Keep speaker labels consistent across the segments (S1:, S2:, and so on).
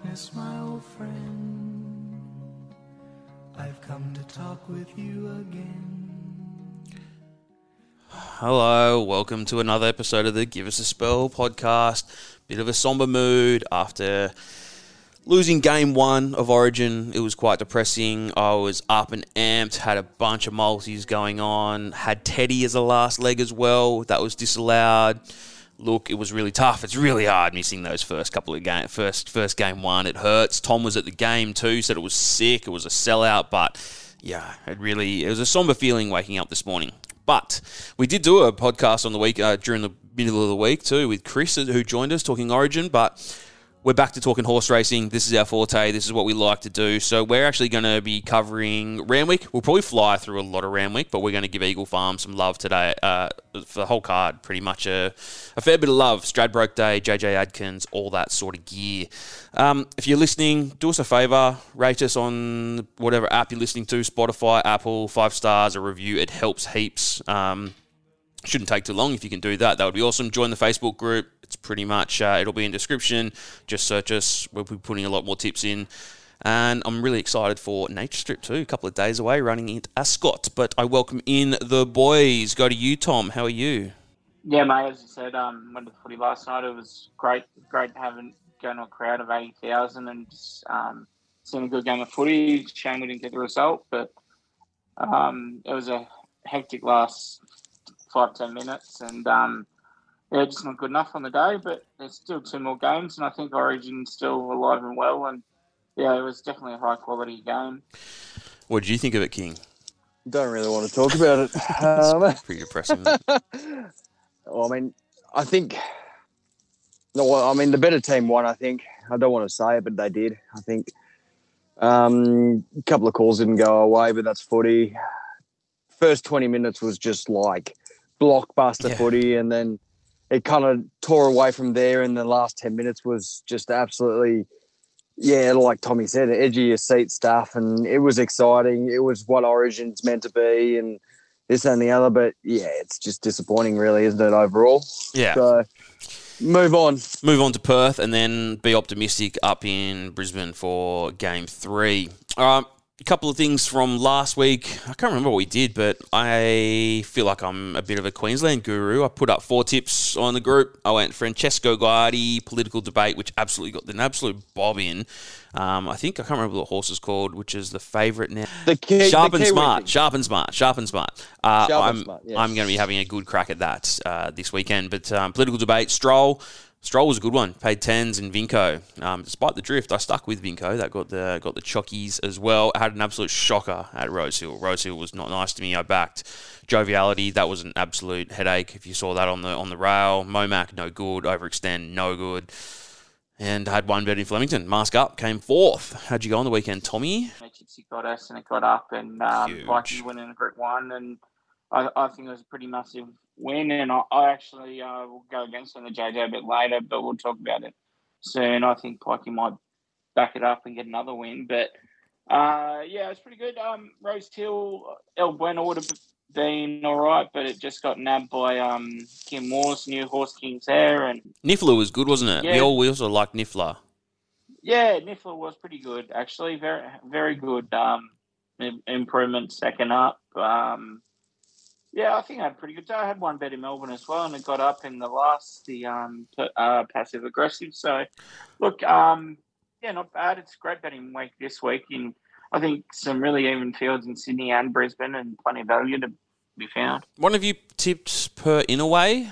S1: darkness, my old friend. I've come to talk with you again.
S2: Hello, welcome to another episode of the Give Us a Spell podcast. Bit of a somber mood after losing game one of Origin. It was quite depressing. I was up and amped, had a bunch of multis going on, had Teddy as a last leg as well. That was disallowed. Look, it was really tough. It's really hard missing those first couple of game, first first game one. It hurts. Tom was at the game too, said it was sick. It was a sellout, but yeah, it really it was a somber feeling waking up this morning. But we did do a podcast on the week uh, during the middle of the week too with Chris who joined us talking Origin, but we're back to talking horse racing. This is our forte. This is what we like to do. So we're actually going to be covering Randwick. We'll probably fly through a lot of Randwick, but we're going to give Eagle Farm some love today uh, for the whole card. Pretty much a, a fair bit of love. Stradbroke Day, JJ Atkins, all that sort of gear. Um, if you're listening, do us a favour. Rate us on whatever app you're listening to, Spotify, Apple, five stars, a review. It helps heaps. Um, shouldn't take too long if you can do that. That would be awesome. Join the Facebook group. It's pretty much, uh, it'll be in description. Just search us. We'll be putting a lot more tips in. And I'm really excited for Nature Strip too. A couple of days away, running at Ascot. But I welcome in the boys. Go to you, Tom. How are you?
S3: Yeah, mate. As you said, um, went to the footy last night. It was great. Great having going to a crowd of eighty thousand and just, um, seeing a good game of footy. Shame we didn't get the result, but um, it was a hectic last five ten minutes, and um, yeah, just not good enough on the day. But there's still two more games, and I think Origin's still alive and well. And yeah, it was definitely a high quality game.
S2: What did you think of it, King?
S4: Don't really want to talk about it. Um,
S2: Pretty depressing.
S4: well, I mean, I think. No, I mean the better team won. I think I don't want to say it, but they did. I think um, a couple of calls didn't go away, but that's footy. First twenty minutes was just like blockbuster
S2: Yeah.
S4: footy, and then it kind of tore away from there. And the last ten minutes was just absolutely, yeah, like Tommy said, edge of your seat stuff, and it was exciting. It was what Origin's meant to be, and this and the other. But yeah, it's just disappointing, really, isn't it? Overall,
S2: yeah.
S4: so move on.
S2: Move on to Perth and then be optimistic up in Brisbane for game three. Um, a couple of things from last week. I can't remember what we did, but I feel like I'm a bit of a Queensland guru. I put up four tips on the group. I went Francesco Guardi, political debate, which absolutely got an absolute bob in. Um, I think I can't remember what the horse is called, which is the favourite now.
S4: The key,
S2: Sharp
S4: the
S2: and smart, sharp and smart, sharp and smart. Uh,
S4: Sharp
S2: I'm,
S4: smart, yes.
S2: I'm going to be having a good crack at that uh, this weekend. But um, political debate, Stroll. Stroll was a good one. Paid tens in Vinco. Um, despite the drift, I stuck with Vinco. That got the got the chockies as well. I had an absolute shocker at Rosehill. Rosehill was not nice to me. I backed Joviality. That was an absolute headache. If you saw that on the on the rail, Momac no good. Overextend no good. And I had one bet in Flemington. Mask up came fourth. How'd you go on the weekend, Tommy?
S3: Magic got us and it got up and um,
S2: Huge.
S3: Went in Group One and I, I think it was a pretty massive win and I, I actually uh, will go against on the JJ a bit later but we'll talk about it soon. I think Pikey might back it up and get another win but uh, yeah, it was pretty good. Um, Rose Hill, El Bueno would have been all right but it just got nabbed by um, Kim Moore's new Horse King's Hair and
S2: Niffler was good, wasn't it? We
S3: Yeah.
S2: all we also liked Niffler.
S3: Yeah, Niffler was pretty good actually. Very very good um, improvement second up. Um, yeah, I think I had a pretty good day. I had one bet in Melbourne as well, and it got up in the last the um, uh, passive aggressive. So, look, um, yeah, not bad. It's a great betting week this week. In I think some really even fields in Sydney and Brisbane, and plenty of value to be found.
S2: One of you tipped per in away,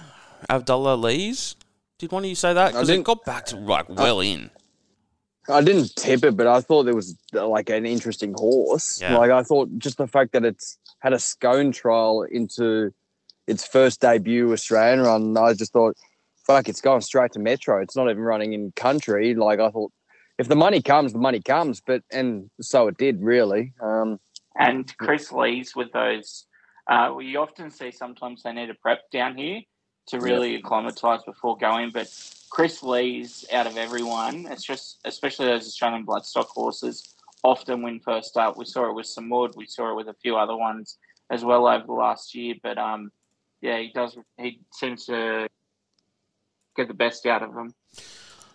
S2: Abdullah Lees. Did one of you say that? Because it
S4: didn't-
S2: got back to like well in.
S4: I didn't tip it, but I thought there was like an interesting horse.
S2: Yeah.
S4: Like I thought just the fact that it's had a scone trial into its first debut Australian run, I just thought, fuck, it's going straight to Metro. It's not even running in country. Like I thought, if the money comes, the money comes. But and so it did really. Um,
S3: And Kris Lees with those. Uh, we often see sometimes they need a prep down here to really acclimatise before going. But Kris Lees out of everyone, it's just especially those Australian bloodstock horses often win first up. We saw it with Samud, we saw it with a few other ones as well over the last year. But um, yeah, he does. He seems to get the best out of them.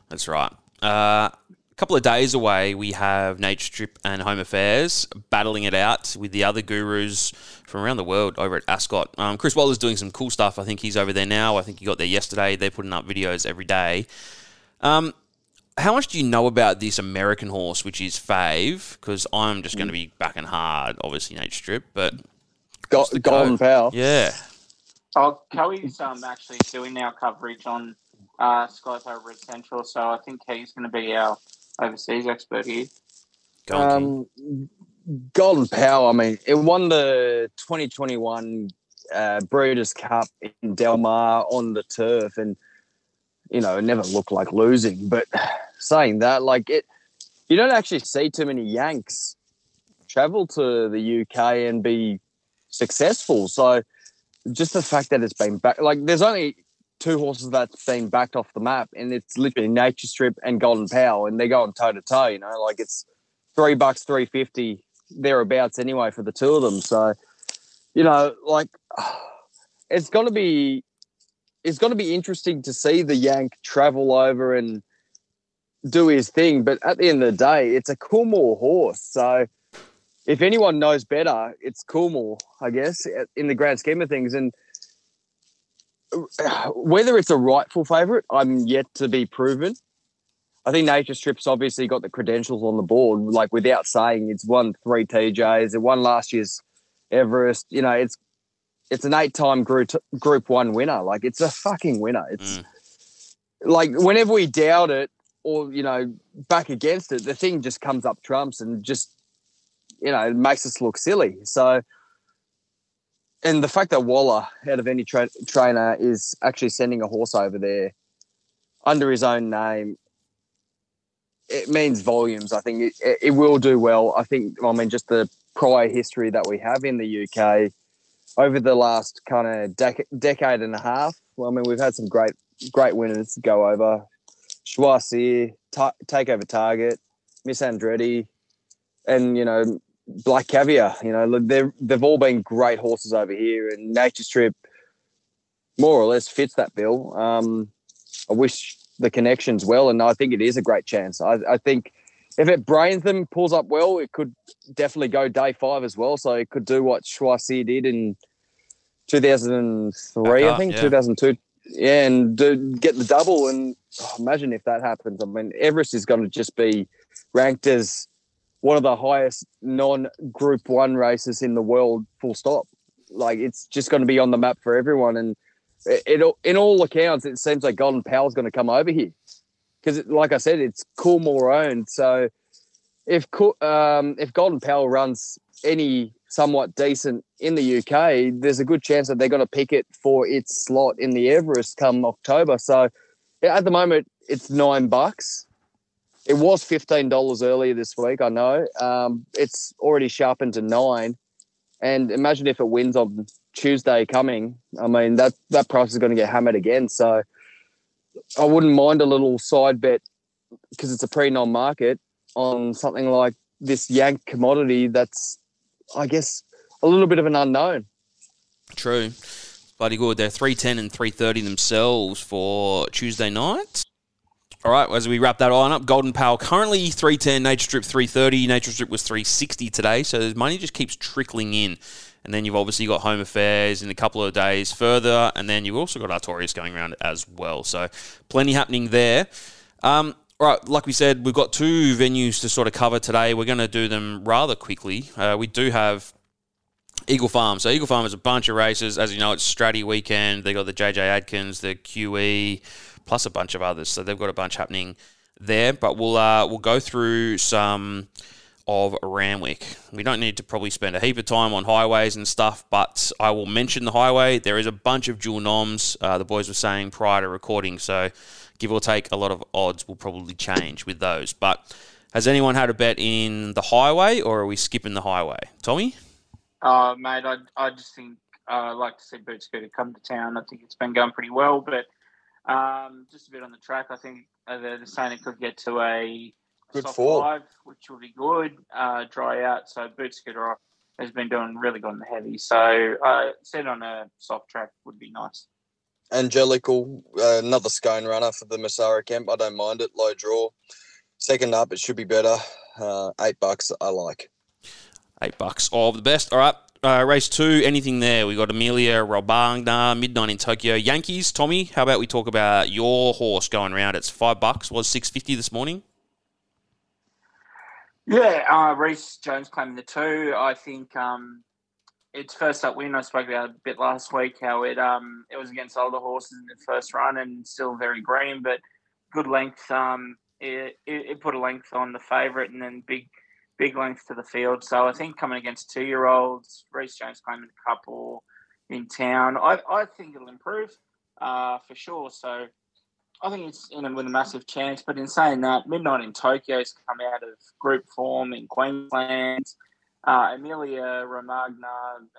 S2: That's right. Uh, a couple of days away, we have Nature Strip and Home Affairs battling it out with the other gurus from around the world over at Ascot. Um, Chris Waller's doing some cool stuff. I think he's over there now. I think he got there yesterday. They're putting up videos every day. Um, how much do you know about this American horse, which is Fave? Because I'm just going to be backing hard, obviously, Nature Strip, but
S4: Got
S2: the
S4: Golden
S2: go?
S4: Power.
S2: yeah.
S3: Oh, Kelly's um, actually doing our coverage on uh, Sky over at Central, so I think he's going to be our overseas expert here.
S2: Go on, King.
S4: Um, Golden Pal. I mean, it won the 2021 uh, Breeders' Cup in Del Mar on the turf, and you know, it never looked like losing. But saying that, like it, you don't actually see too many Yanks travel to the UK and be successful. So just the fact that it's been back, like there's only two horses that's been backed off the map, and it's literally Nature Strip and Golden Pal, and they're going toe to toe. You know, like it's three bucks, three fifty thereabouts anyway for the two of them. So, you know, like it's to be it's going to be interesting to see the Yank travel over and do his thing. But at the end of the day, it's a Coolmore horse. So if anyone knows better, it's Coolmore, I guess, in the grand scheme of things. And whether it's a rightful favourite, I'm yet to be proven. I think Nature Strip's obviously got the credentials on the board. Like without saying, it's won three TJs. It won last year's Everest. You know, it's it's an eight-time group Group One winner. Like it's a fucking winner. It's
S2: Mm.
S4: like whenever we doubt it or you know back against it, the thing just comes up trumps and just you know it makes us look silly. So. And the fact that Waller, out of any tra- trainer, is actually sending a horse over there under his own name it means volumes. I think it, it will do well. I think, I mean, just the prior history that we have in the UK over the last kind of dec- decade and a half. Well, I mean, we've had some great, great winners go over. Choisir, ta- Takeover Target, Miss Andretti, and you know Black Caviar. You know, they're, they've all been great horses over here, and Nature's Trip more or less fits that bill. Um, I wish the connections well, and I think it is a great chance. I, I think if it brains them, pulls up well, it could definitely go day five as well. So it could do what Choisir did in 2003,
S2: Back
S4: I think,
S2: yeah.
S4: 2002. Yeah, and do, get the double. And oh, imagine if that happens. I mean, Everest is going to just be ranked as one of the highest non-Group One races in the world. Full stop. Like it's just going to be on the map for everyone. And it, it in all accounts, it seems like Golden Pal's going to come over here because, like I said, it's Coolmore owned. So if um, if Golden Pal runs any somewhat decent in the UK, there's a good chance that they're going to pick it for its slot in the Everest come October. So at the moment, it's nine bucks. It was fifteen dollars earlier this week. I know. Um, it's already sharpened to nine. And imagine if it wins on Tuesday coming. I mean that that price is going to get hammered again. So I wouldn't mind a little side bet because it's a pre-non market on something like this Yank commodity. That's I guess a little bit of an unknown.
S2: True. Bloody good. They're 310 and 330 themselves for Tuesday night. All right, as we wrap that on up, Golden Pal currently 310, Nature Strip 330. Nature Strip was 360 today, so the money just keeps trickling in. And then you've obviously got Home Affairs in a couple of days further, and then you've also got Artorius going around as well. So plenty happening there. Um, right, like we said, we've got two venues to sort of cover today. We're going to do them rather quickly. Uh, we do have Eagle Farm. So Eagle Farm is a bunch of races. As you know, it's Stratty weekend. They got the JJ Atkins, the QE, plus a bunch of others. So they've got a bunch happening there. But we'll uh, we'll go through some of Randwick. We don't need to probably spend a heap of time on highways and stuff, but I will mention the highway. There is a bunch of dual noms. Uh, the boys were saying prior to recording, so give or take, a lot of odds will probably change with those. But has anyone had a bet in the highway, or are we skipping the highway? Tommy?
S3: Uh, mate, I, I just think uh, I like to see Boot Scooter come to town. I think it's been going pretty well, but um, just a bit on the track. I think uh, they're saying it could get to a
S4: Good
S3: soft
S4: fall.
S3: five, which will be good. Uh, dry out, so Boot Scooter has been doing really good on the heavy. So uh, set on a soft track would be nice.
S4: Angelical, uh, another scone runner for the Masara camp. I don't mind it. Low draw. second up, it should be better. Uh, eight bucks, I like.
S2: Eight bucks of the best. All right. Uh, race two, anything there? We got Amelia Romagna, midnight in Tokyo. Yankees, Tommy. How about we talk about your horse going around? It's five bucks. Was six fifty this morning.
S3: Yeah, uh, Reece Jones claiming the two. I think um, its first up win. I spoke about a bit last week how it um, it was against older horses in the first run and still very green, but good length. Um, it, it, it put a length on the favourite and then big big length to the field. So I think coming against two year olds, Reece Jones claiming a couple in town. I, I think it'll improve uh, for sure. So I think it's in a, with a massive chance. But in saying that, Midnight in Tokyo's come out of group form in Queensland. Uh, Amelia Romagna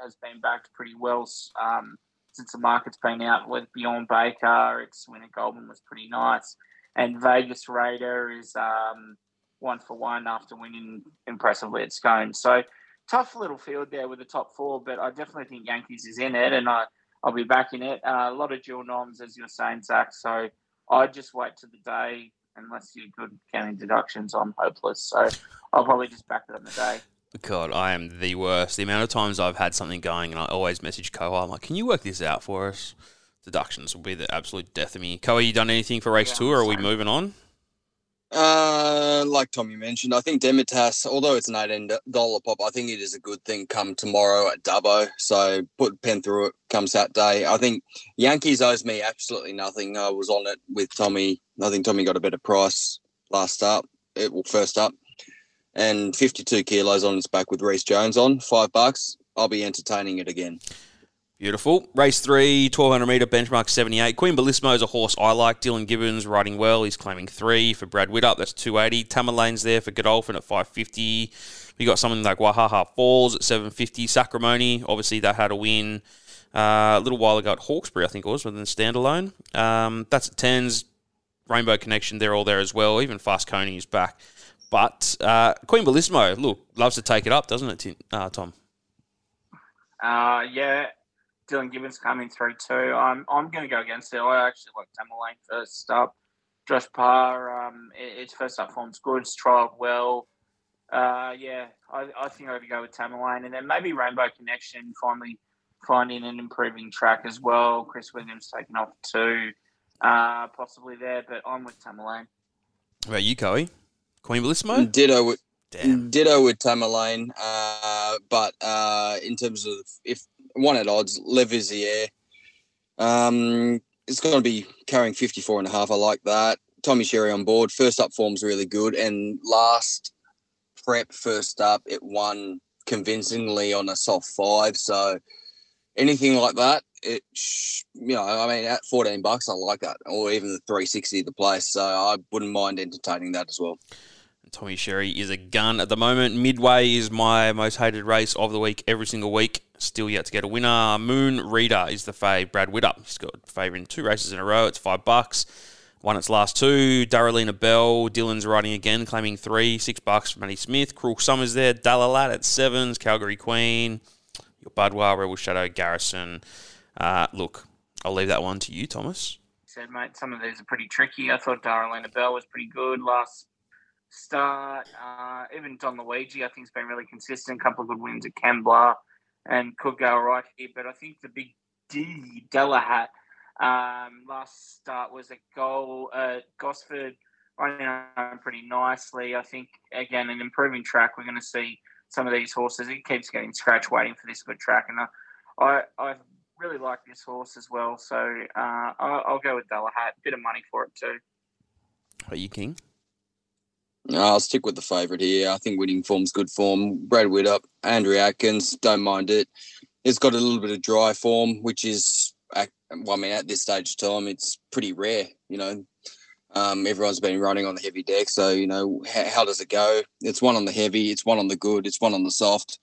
S3: has been backed pretty well um, since the market's been out with Bjorn Baker. Its winner Goldman was pretty nice. And Vegas Raider is um, one for one after winning impressively at Scone. So tough little field there with the top four, but I definitely think Yankees is in it, and I I'll be backing it. Uh, a lot of dual noms, as you're saying, Zach. So I just wait to the day. Unless you're good counting deductions, I'm hopeless. So I'll probably just back it on the day.
S2: God, I am the worst. The amount of times I've had something going and I always message Koa, I'm like, can you work this out for us? Deductions will be the absolute death of me. Koa, you done anything for race
S3: Yeah,
S2: two or are we moving on?
S4: Uh, like Tommy mentioned, I think Demitas, although it's an eighteen dollar pop, I think it is a good thing come tomorrow at Dubbo. So put pen through it. Comes that day. I think Yankees owes me absolutely nothing. I was on it with Tommy. I think Tommy got a better price last up. It will first up, and fifty two kilos on its back with Reece Jones on five bucks. I'll be entertaining it again.
S2: Beautiful. Race three, 1200 metre benchmark 78. Queen Bellissimo is a horse I like. Dylan Gibbons riding well. He's claiming three for Brad Widdup. That's 280. Tamerlane's there for Godolphin at 550. We got something like Wahaha Falls at 750. Sacramone, obviously, that had a win uh, a little while ago at Hawkesbury, I think it was, within standalone. Um, that's at 10s. Rainbow Connection, they're all there as well. Even Fast Coney is back. But uh, Queen Bellissimo, look, loves to take it up, doesn't it, uh, Tom?
S3: Uh, yeah, Dylan Gibbons coming through too. I'm I'm going to go against it. I actually like Tamerlane first up. Josh Parr, um, i- its first up form's good. It's trialled well. Uh, yeah, I, I think I'd go with Tamerlane, and then maybe Rainbow Connection finally finding an improving track as well. Chris Williams taking off too, uh, possibly there, but I'm with Tamerlane.
S2: How about you, Coe? Queen Bellissimo?
S4: Ditto with
S2: Damn.
S4: Ditto with Tamerlane, uh, but uh, in terms of if one at odds, Levizier, um, it's going to be carrying 54 and a half. I like that. Tommy Berry on board. First up form's really good. And last prep, first up, it won convincingly on a soft five. So anything like that, it, you know, I mean, at 14 bucks, I like that. Or even the 360 the place. So I wouldn't mind entertaining that as well.
S2: Tommy Berry is a gun at the moment. Midway is my most hated race of the week every single week. Still yet to get a winner. Moon Reader is the fave. Brad Widdup. He's got favour in two races in a row. It's five bucks. Won its last two. Darrelina Bell. Dylan's riding again, claiming three. Six bucks for Matty Smith. Cruel Summers there. Dalalat at sevens. Calgary Queen. Your Budwa, Rebel Shadow, Garrison. Uh, look, I'll leave that one to you, Thomas.
S3: said, mate, some of these are pretty tricky. I thought Darlene Bell was pretty good last start. Uh, even Don Luigi, I think, has been really consistent. A couple of good wins at Kembla and could go right here. But I think the big D, Delahat, um, last start was a goal. Uh, Gosford running on pretty nicely. I think, again, an improving track. We're going to see some of these horses. It keeps getting scratch waiting for this good track. And I, I, I really like this horse as well. So uh, I'll, I'll go with Delahat. Bit of money for it too.
S2: Are you king?
S4: I'll stick with the favourite here. I think winning form's good form. Brad Widdup, Andrew Adkins, don't mind it. It's got a little bit of dry form, which is, well, I mean, at this stage of time, it's pretty rare. You know, um, everyone's been running on the heavy deck, so you know how, how does it go? It's one on the heavy, it's one on the good, it's one on the soft.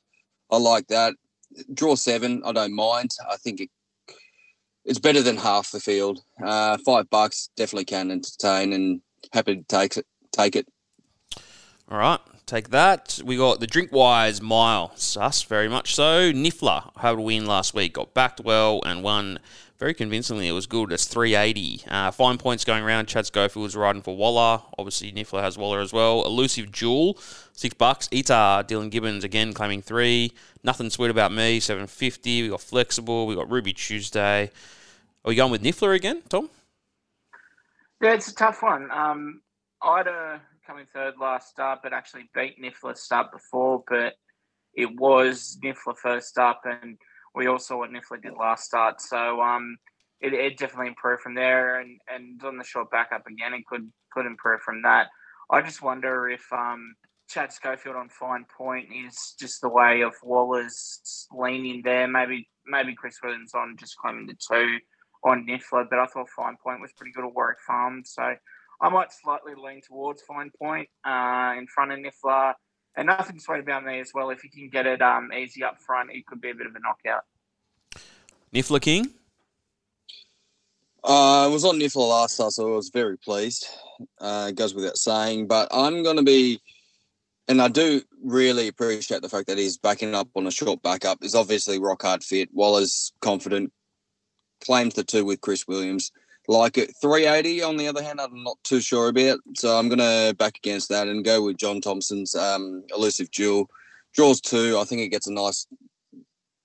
S4: I like that. Draw seven, I don't mind. I think it, it's better than half the field. Uh, five bucks definitely can entertain, and happy to take it. Take it.
S2: All right. take that. We got the Drinkwise Mile. Sus, very much so. Niffler had a win last week, got backed well and won very convincingly. It was good. It's 380. Uh, fine points going around. Chad Schofield was riding for Waller. Obviously, Niffler has Waller as well. Elusive Jewel, six bucks. Etar, Dylan Gibbons again claiming three. Nothing sweet about me, 750. We got Flexible. We got Ruby Tuesday. Are we going with Niffler again, Tom?
S3: Yeah, it's a tough one. Um, Ida coming third last start, but actually beat Niffler start before, but it was Niffler first up, and we all saw what Niffler did last start. So um, it, it definitely improved from there, and, and on the short backup again, it could could improve from that. I just wonder if um, Chad Schofield on fine point is just the way of Waller's leaning there. Maybe maybe Chris Williams on just climbing the two on Niffler, but I thought Fine Point was pretty good at Warwick Farm. So I might slightly lean towards Fine Point uh, in front of Niffler. And nothing sweet about me as well. If you can get it um, easy up front, it could be a bit of a knockout.
S2: Niffler King?
S4: Uh, I was on Niffler last time, so I was very pleased. Uh, it goes without saying, but I'm going to be, and I do really appreciate the fact that he's backing up on a short backup. Is obviously rock hard fit. Waller's confident, claims the two with Chris Williams. Like it, 380 on the other hand, I'm not too sure about. So I'm going to back against that and go with John Thompson's um, elusive jewel. Draws two. I think it gets a nice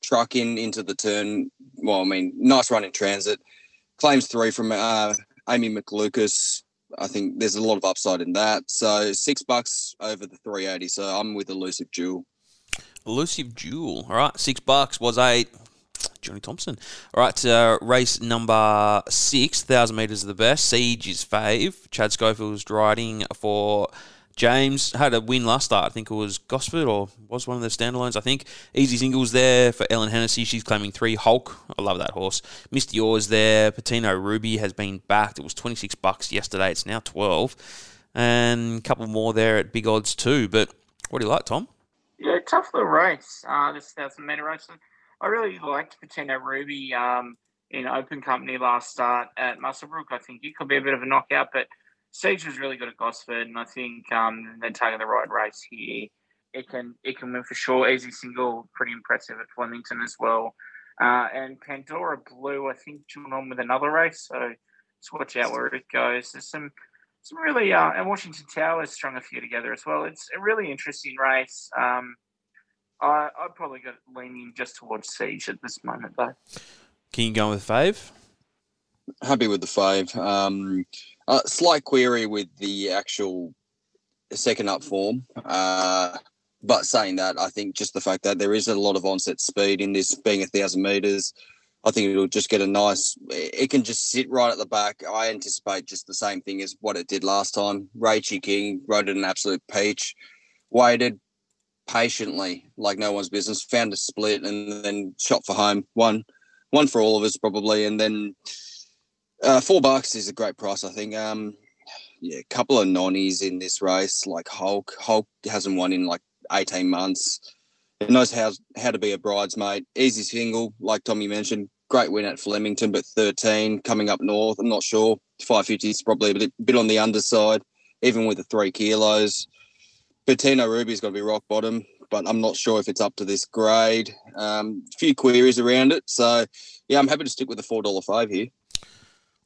S4: truck in into the turn. Well, I mean, nice run in transit. Claims three from uh, Amy McLucas. I think there's a lot of upside in that. So six bucks over the 380. So I'm with elusive jewel.
S2: Elusive jewel. All right, six bucks was eight. Johnny Thompson. All right, uh, race number six, 1,000 metres of the best. Siege is fave. Chad Schofield was riding for James. Had a win last start. I think it was Gosford or was one of the standalones, I think. Easy singles there for Ellen Hennessy. She's claiming three. Hulk, I love that horse. Misty Yours there. Patino Ruby has been backed. It was 26 bucks yesterday. It's now 12. And a couple more there at big odds too. But what do you like, Tom?
S3: Yeah, tough little race. Uh, this 1,000 metre race. I really liked Patino Ruby um, in open company last start at Muswellbrook. I think it could be a bit of a knockout, but Siege was really good at Gosford, and I think um, they're taking the right race here. It can it can win for sure. Easy single, pretty impressive at Flemington as well. Uh, and Pandora Blue, I think, joined on with another race, so just watch out where it goes. There's some some really uh, and Washington Towers strung a few together as well. It's a really interesting race. Um, I I'd probably go leaning just towards Siege at this moment, though.
S2: Can you go with Fave?
S4: Happy with the five. Um, uh, slight query with the actual second up form. Uh, but saying that, I think just the fact that there is a lot of onset speed in this being a thousand meters, I think it'll just get a nice. It can just sit right at the back. I anticipate just the same thing as what it did last time. Rachy King rode it an absolute peach, waited patiently like no one's business, found a split, and then shot for home. One, one for all of us probably, and then uh, four bucks is a great price, I think. Um, yeah, a couple of nonnies in this race, like Hulk. Hulk hasn't won in like 18 months. He knows how how to be a bridesmaid. Easy single, like Tommy mentioned. Great win at Flemington, but 13 coming up north. I'm not sure. 550 is probably a bit, bit on the underside, even with the three kilos. Bettina Ruby's got to be rock bottom, but I'm not sure if it's up to this grade. Um, a few queries around it. So, yeah, I'm happy to stick with the $4.5 here.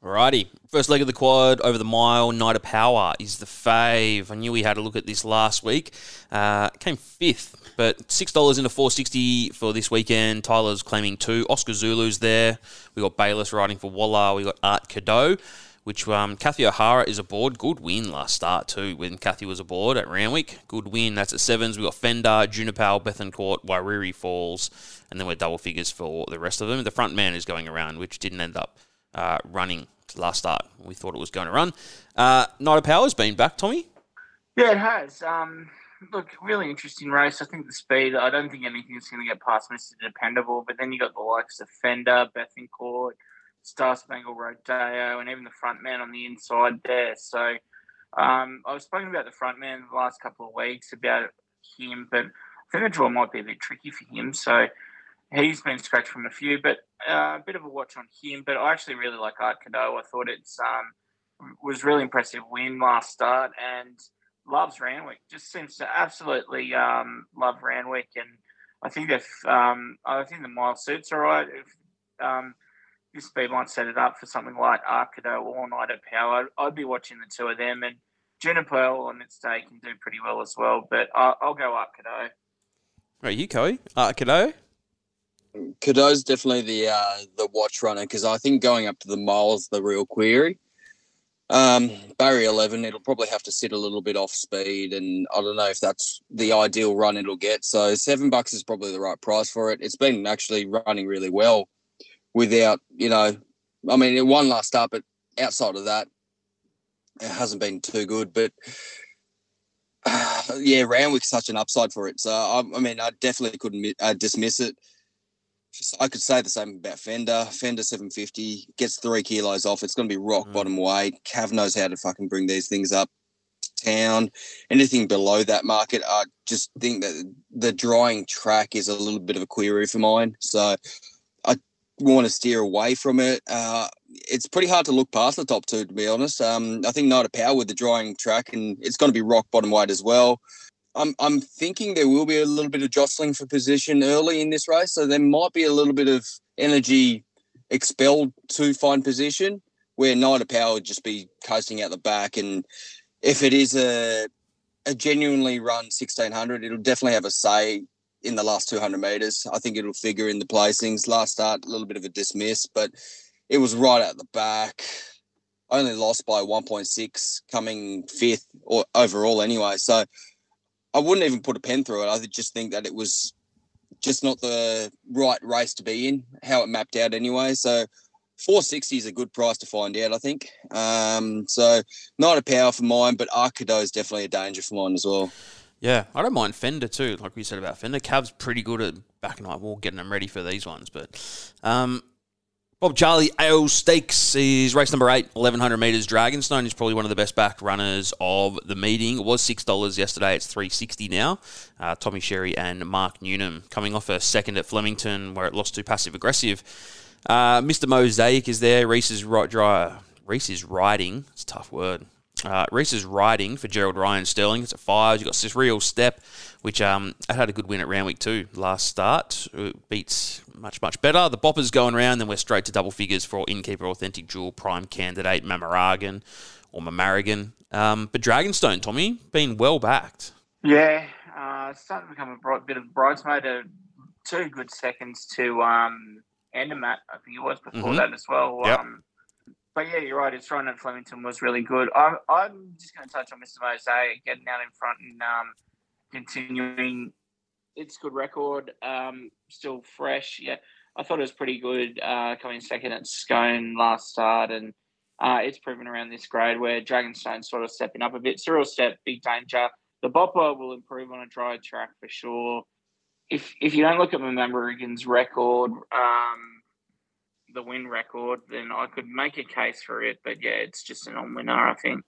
S2: Alrighty. First leg of the quad over the mile. Night of Power is the fave. I knew we had a look at this last week. Uh, came fifth, but six dollars into four sixty for this weekend. Tyler's claiming two. Oscar Zulu's there. We got Bayliss riding for Waller. We got Art Cadeau, which um, Kathy O'Hara is aboard. Good win last start too when Kathy was aboard at Randwick. Good win. That's at sevens. We got Fender, Juniper, Bethencourt, Wairiri Falls, and then we're double figures for the rest of them. The front man is going around, which didn't end up uh, running last start. We thought it was going to run. Uh, Night of Power's been back, Tommy.
S3: Yeah, it has. Um, look, really interesting race. I think the speed. I don't think anything's going to get past Mr. Dependable. But then you got the likes of Fender, Bethencourt, Star Spangled Rodeo, and even the front man on the inside there. So um, I was speaking about the front man the last couple of weeks about him, but I think the draw might be a bit tricky for him. So he's been scratched from a few, but uh, a bit of a watch on him. But I actually really like Art Cadeau. I thought it's um, was really impressive win last start, and loves Randwick. Just seems to absolutely um, love Randwick, and I think if um, I think the mile suits all right. If this speed might set it up for something like Arcado or Night at Power, I'd, I'd be watching the two of them. And Juniper on its day can do pretty well as well, but I'll, I'll go Arcado.
S2: Right, you, Coe. Arcado?
S4: Cadeau's definitely the uh, the watch runner because I think going up to the mile is the real query. Um, Barry 11, it'll probably have to sit a little bit off speed, and I don't know if that's the ideal run it'll get. So seven bucks is probably the right price for it. It's been actually running really well without, you know, I mean, it won last start, but outside of that, it hasn't been too good. But uh, yeah, Randwick's such an upside for it. So I, I mean, I definitely couldn't uh, dismiss it. I could say the same about Fender. Fender 750 gets three kilos off. It's going to be rock mm. bottom weight. Cav knows how to fucking bring these things up to town. Anything below that market, I just think that the drying track is a little bit of a query for mine. So want to steer away from it. Uh, it's pretty hard to look past the top two, to be honest. Um, I think Night of Power with the drying track, and it's going to be rock bottom weight as well. I'm I'm thinking there will be a little bit of jostling for position early in this race, so there might be a little bit of energy expelled to find position, where Night of Power would just be coasting out the back, and if it is a a genuinely run 1600, it'll definitely have a say in the last 200 meters. I think it'll figure in the placings. Last start, a little bit of a dismiss, but it was right at the back. Only lost by 1.6, coming fifth or overall anyway. So I wouldn't even put a pen through it. I just think that it was just not the right race to be in, how it mapped out anyway. So 460 is a good price to find out, I think. Um, so not a power for mine, but Arcado is definitely a danger for mine as well.
S2: Yeah, I don't mind Fender too. Like we said about Fender, Cav's pretty good at backing up wall, getting them ready for these ones. But um, Bob Charlie Ale Stakes is race number eight, 1100 metres. Dragonstone is probably one of the best back runners of the meeting. It was $6 yesterday, it's 360 now. Uh, Tommy Berry and Mark Newnham coming off a second at Flemington where it lost to passive aggressive. Uh, Mr. Mosaic is there. Reese is, right, dry, Reese is riding. It's a tough word. Uh, Reese is riding for Gerald Ryan Sterling. It's at fives. You've got this real step, which um, had a good win at Randwick too last start. It beats much, much better. The boppers going around, then we're straight to double figures for Innkeeper Authentic Jewel Prime Candidate Mamaragan or Mamaragan. Um, but Dragonstone, Tommy, been well backed.
S3: Yeah, uh, starting to become a bright, bit of bridesmaid. Uh, two good seconds to um, Andermatt, I think it was before mm-hmm. that as well.
S2: Yep.
S3: Um, but yeah, you're right. It's running at Flemington was really good. I'm, I'm just going to touch on Mr. Mosaic getting out in front and um, continuing. It's good record, um, still fresh. Yeah, I thought it was pretty good uh, coming second at Scone last start, and uh, it's proven around this grade where Dragonstone sort of stepping up a bit. Cyril Step, big danger. The Bopper will improve on a dry track for sure. If if you don't look at Mamaragan's record, um, the win record, then I could make a case for it. But yeah, it's just a non-winner, I think.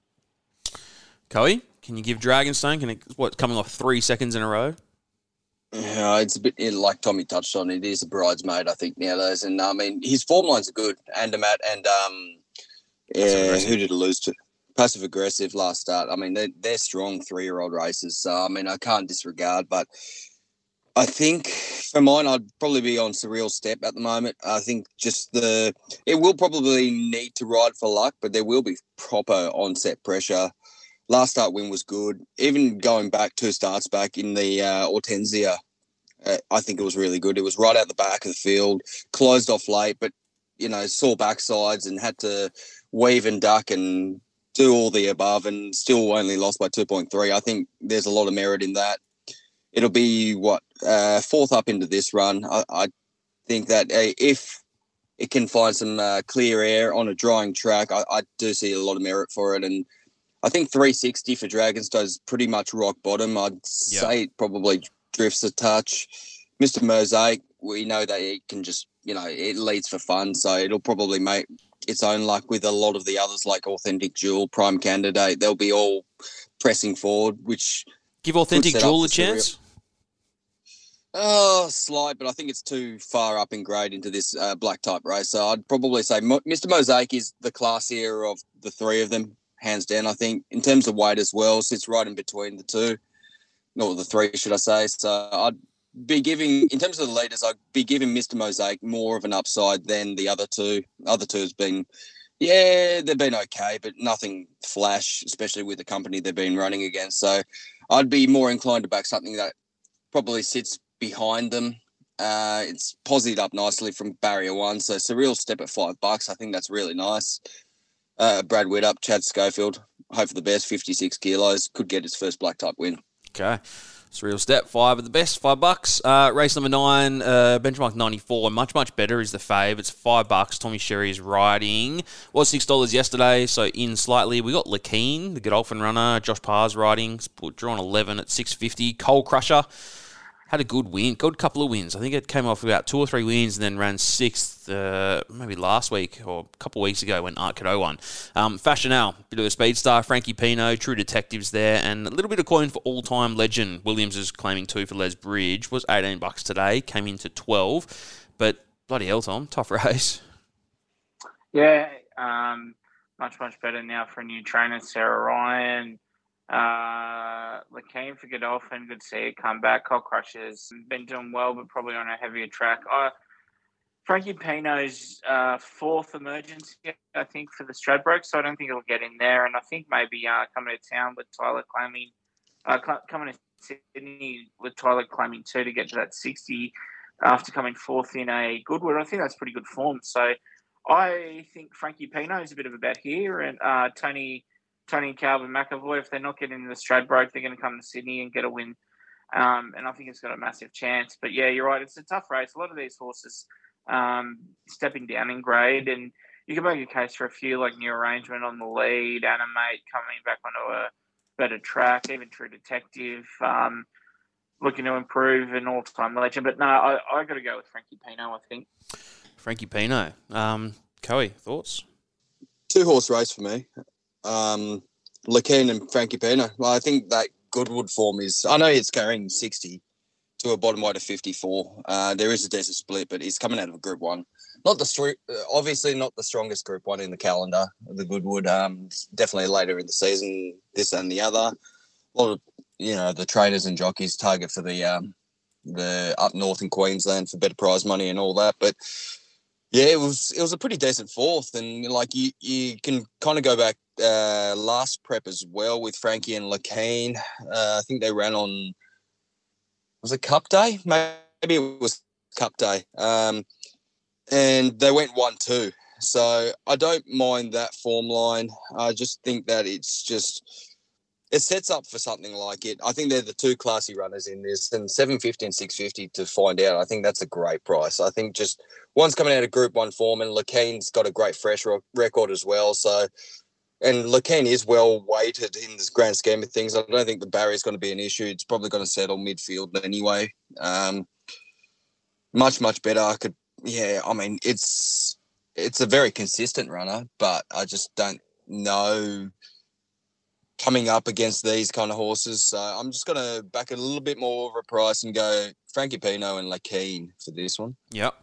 S2: Coe, can you give Dragonstone? Can it what coming off three seconds in a row?
S4: Yeah, it's a bit like Tommy touched on. It is a bridesmaid, I think nowadays, and I mean his form lines are good. Andermatt and um, yeah, who did it lose to? Passive aggressive last start. I mean they're they're strong three year old races, so I mean I can't disregard, but I think for mine, I'd probably be on surreal step at the moment. I think just the it will probably need to ride for luck, but there will be proper onset pressure. Last start win was good. Even going back two starts back in the uh, Hortensia, uh, I think it was really good. It was right out the back of the field, closed off late, but you know saw backsides and had to weave and duck and do all the above, and still only lost by two point three. I think there's a lot of merit in that it'll be what uh, fourth up into this run. I, I think that uh, if it can find some uh, clear air on a drying track, I, I, do see a lot of merit for it. And I think 360 for Dragonstone is pretty much rock bottom. I'd yeah. say it probably drifts a touch. Mr. Mosaic, we know that it can just, you know, it leads for fun. So it'll probably make its own luck with a lot of the others like Authentic Jewel, Prime Candidate. They'll be all pressing forward, which.
S2: Give Authentic Jewel a chance?
S4: Oh, slight, but I think it's too far up in grade into this uh, black type race. So I'd probably say Mo- Mr. Mosaic is the classier of the three of them. hands down. I think in terms of weight as well, sits right in between the two, or the three, should I say? So I'd be giving, in terms of the leaders, I'd be giving Mr. Mosaic more of an upside than the other two. Other two has been, yeah, they've been okay, but nothing flash, especially with the company they've been running against. So I'd be more inclined to back something that probably sits behind them. Uh, it's posited up nicely from barrier one, so it's a real step at five bucks. I think that's really nice. Uh, Brad Witt Chad Schofield, hope for the best, 56 kilos, could get his first black type win.
S2: Okay. It's a real step. Five of the best, five bucks. Uh, race number nine, uh, benchmark 94. Much, much better is the fave. It's five bucks. Tommy Berry is riding. Was $6 yesterday, so in slightly. We got Lakeen, the Godolphin runner. Josh Parr's riding. Drawn 11 at 650. Cole Crusher had a good win, good couple of wins. I think it came off about two or three wins and then ran sixth uh, maybe last week or a couple of weeks ago when Art Cadeau won. Um, Fashional, bit of a speed star. Frankie Pino, True Detectives there, and a little bit of coin for all-time legend. Williams is claiming two for Les Bridge. Was 18 bucks today, came into 12, but bloody hell, Tom, tough race.
S3: Yeah, um, much much better now for a new trainer, Sarah Ryan. Uh, Lakane for Godolphin, good to see it come back. Cold Crushers been doing well, but probably on a heavier track. Uh, Frankie Pino's uh, fourth emergency, I think, for the Stradbroke, so I don't think it'll get in there. And I think maybe uh, coming to town with Tyler claiming, uh, coming to Sydney with Tyler claiming two to get to that 60 after coming fourth in a Goodwood. I think that's pretty good form. So I think Frankie Pino is a bit of a bet here, and uh, Tony Tony and Calvin McEvoy, if they're not getting in the Stradbroke, they're going to come to Sydney and get a win. Um, and I think it's got a massive chance. But yeah, you're right. It's a tough race. A lot of these horses um, stepping down in grade, and you can make a case for a few like New Arrangement on the lead, Animate coming back onto a better track, even True Detective um, looking to improve an all-time legend. But no, I, I got to go with Frankie Pino. I think.
S2: Frankie Pino. Um, Coe, thoughts?
S4: Two horse race for me um, Lakeen and Frankie Pino. Well, I think that Goodwood form is. I know it's carrying sixty to a bottom weight of fifty four. Uh, there is a decent split, but he's coming out of a Group One. Not the uh, obviously not the strongest Group One in the calendar. The Goodwood, um, definitely later in the season. This and the other. A lot of you know the trainers and jockeys target for the um, the up north in Queensland for better prize money and all that, but yeah, it was it was a pretty decent fourth, and like you you can kind of go back uh, last prep as well with Frankie and Lakane. Uh, I think they ran on was it Cup Day? Maybe it was Cup Day, um, and they went one two. So I don't mind that form line. I just think that it's just it sets up for something like it. I think they're the two classy runners in this, and 750 and 650 to find out. I think that's a great price. I think just one's coming out of Group One form, and Lakeen's got a great fresh record as well. So, and Lakeen is well weighted in this grand scheme of things. I don't think the barrier is going to be an issue. It's probably going to settle midfield anyway. Um, much much better. I could, yeah. I mean, it's it's a very consistent runner, but I just don't know coming up against these kind of horses. So I'm just going to back a little bit more of a price and go Frankie Pino and Lakeen for this one.
S2: Yep.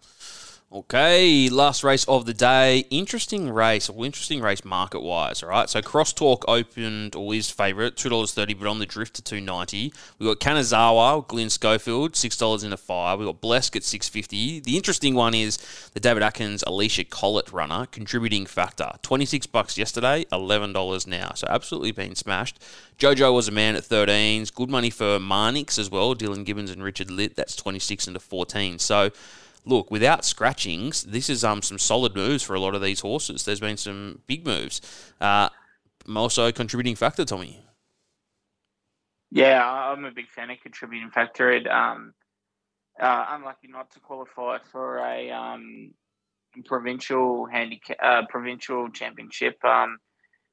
S2: Okay, last race of the day. Interesting race, well, interesting race market wise. All right, so Crosstalk opened or is favourite two dollars thirty, but on the drift to two ninety. We got Kanazawa, Glenn Schofield, six dollars in a fire. We got Blesk at six fifty. The interesting one is the David Atkins, Alicia Collett runner, contributing factor twenty six bucks yesterday, eleven dollars now. So absolutely been smashed. Jojo was a man at 13s. Good money for Marnix as well. Dylan Gibbons and Richard Litt. That's 26 into 14. So look, without scratchings, this is um some solid moves for a lot of these horses. There's been some big moves. Uh, also contributing factor, Tommy.
S3: Yeah, I'm a big fan of contributing factor. It um, uh, unlucky not to qualify for a um, provincial handicap, uh, provincial championship. Um,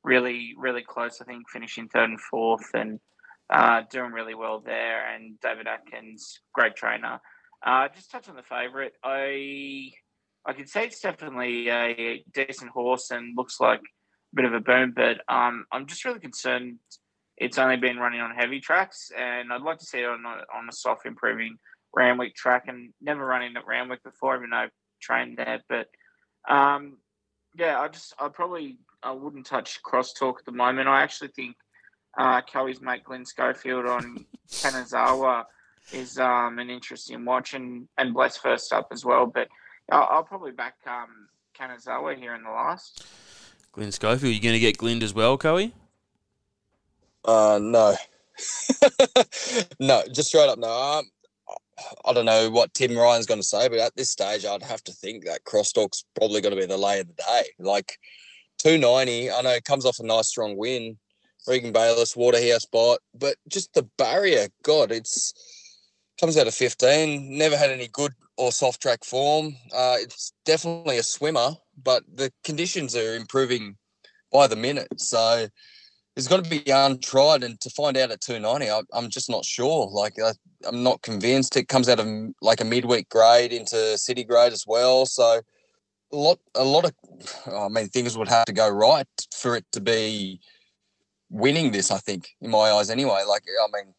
S3: really, really close. I think finishing third and fourth, and uh, doing really well there. And David Atkins, great trainer. Uh, just touch on the favourite. I I can say it's definitely a decent horse and looks like a bit of a boom, but um, I'm just really concerned. It's only been running on heavy tracks, and I'd like to see it on a, on a soft improving Randwick track, and never running at Randwick before, even though I've trained there. But um, yeah, I just I probably I wouldn't touch crosstalk at the moment. I actually think uh, Kelly's mate Glenn Schofield on Kanazawa is um, an interesting watch, and and Bless first up as well. But I'll, I'll probably back um, Kanazawa here in the last.
S2: Glenn Schofield, you going to get Glynn as well, Coey?
S4: Uh, no, no, just straight up no. Um, I don't know what Tim Ryan's going to say, but at this stage, I'd have to think that crosstalk's probably going to be the lay of the day. Like 290, I know it comes off a nice strong win. Regan Bayliss, Waterhouse spot, but just the barrier, God, it's comes out of 15. Never had any good or soft track form. Uh, it's definitely a swimmer, but the conditions are improving by the minute. So it's got to be untried. And to find out at 290, I, I'm just not sure. Like, I, I'm not convinced. It comes out of like a midweek grade into city grade as well. So a lot, a lot of, I mean, things would have to go right for it to be winning this, I think, in my eyes anyway. Like, I mean,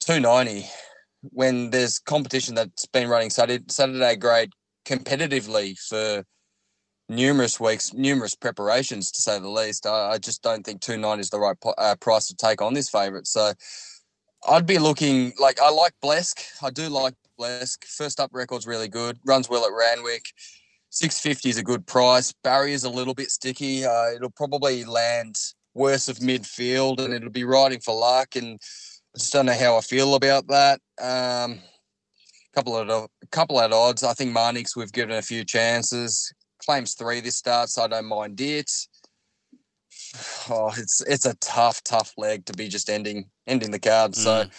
S4: 290 when there's competition that's been running Saturday, Saturday grade competitively for numerous weeks, numerous preparations to say the least. I, I just don't think 290 is the right uh, price to take on this favourite. So I'd be looking like I like Blesk. I do like Blesk. First up record's really good. Runs well at Randwick. 650 is a good price. Barrier's a little bit sticky. Uh, it'll probably land worse of midfield and it'll be riding for luck. And I just don't know how I feel about that. Um, couple of a couple at odds. I think Marnix we've given a few chances. Claims three this start, so I don't mind it. Oh, it's it's a tough, tough leg to be just ending ending the card. So
S2: Mm.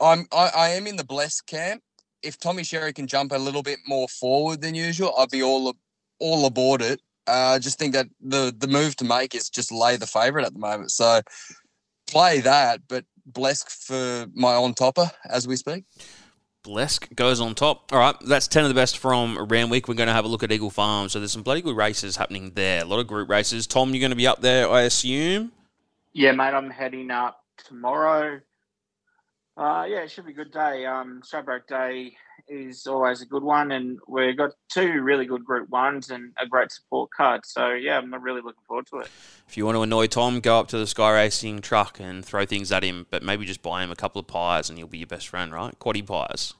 S4: I'm I, I am in the Blesk camp. If Tommy Sherry can jump a little bit more forward than usual, I'd be all all aboard it. Uh, I just think that the the move to make is just lay the favourite at the moment. So play that, but Blesk for my on topper as we speak.
S2: Blesk goes on top. All right, that's 10 of the best from Randwick. We're going to have a look at Eagle Farm. So there's some bloody good races happening there. A lot of group races. Tom, you're going to be up there, I assume?
S3: Yeah, mate, I'm heading up tomorrow. Uh, yeah, it should be a good day. Um, Stradbroke Day is always a good one, and we've got two really good Group Ones and a great support card. So yeah, I'm really looking forward to it.
S2: If you want to annoy Tom, go up to the Sky Racing truck and throw things at him, but maybe just buy him a couple of pies and he'll be your best friend, right? Quaddy pies.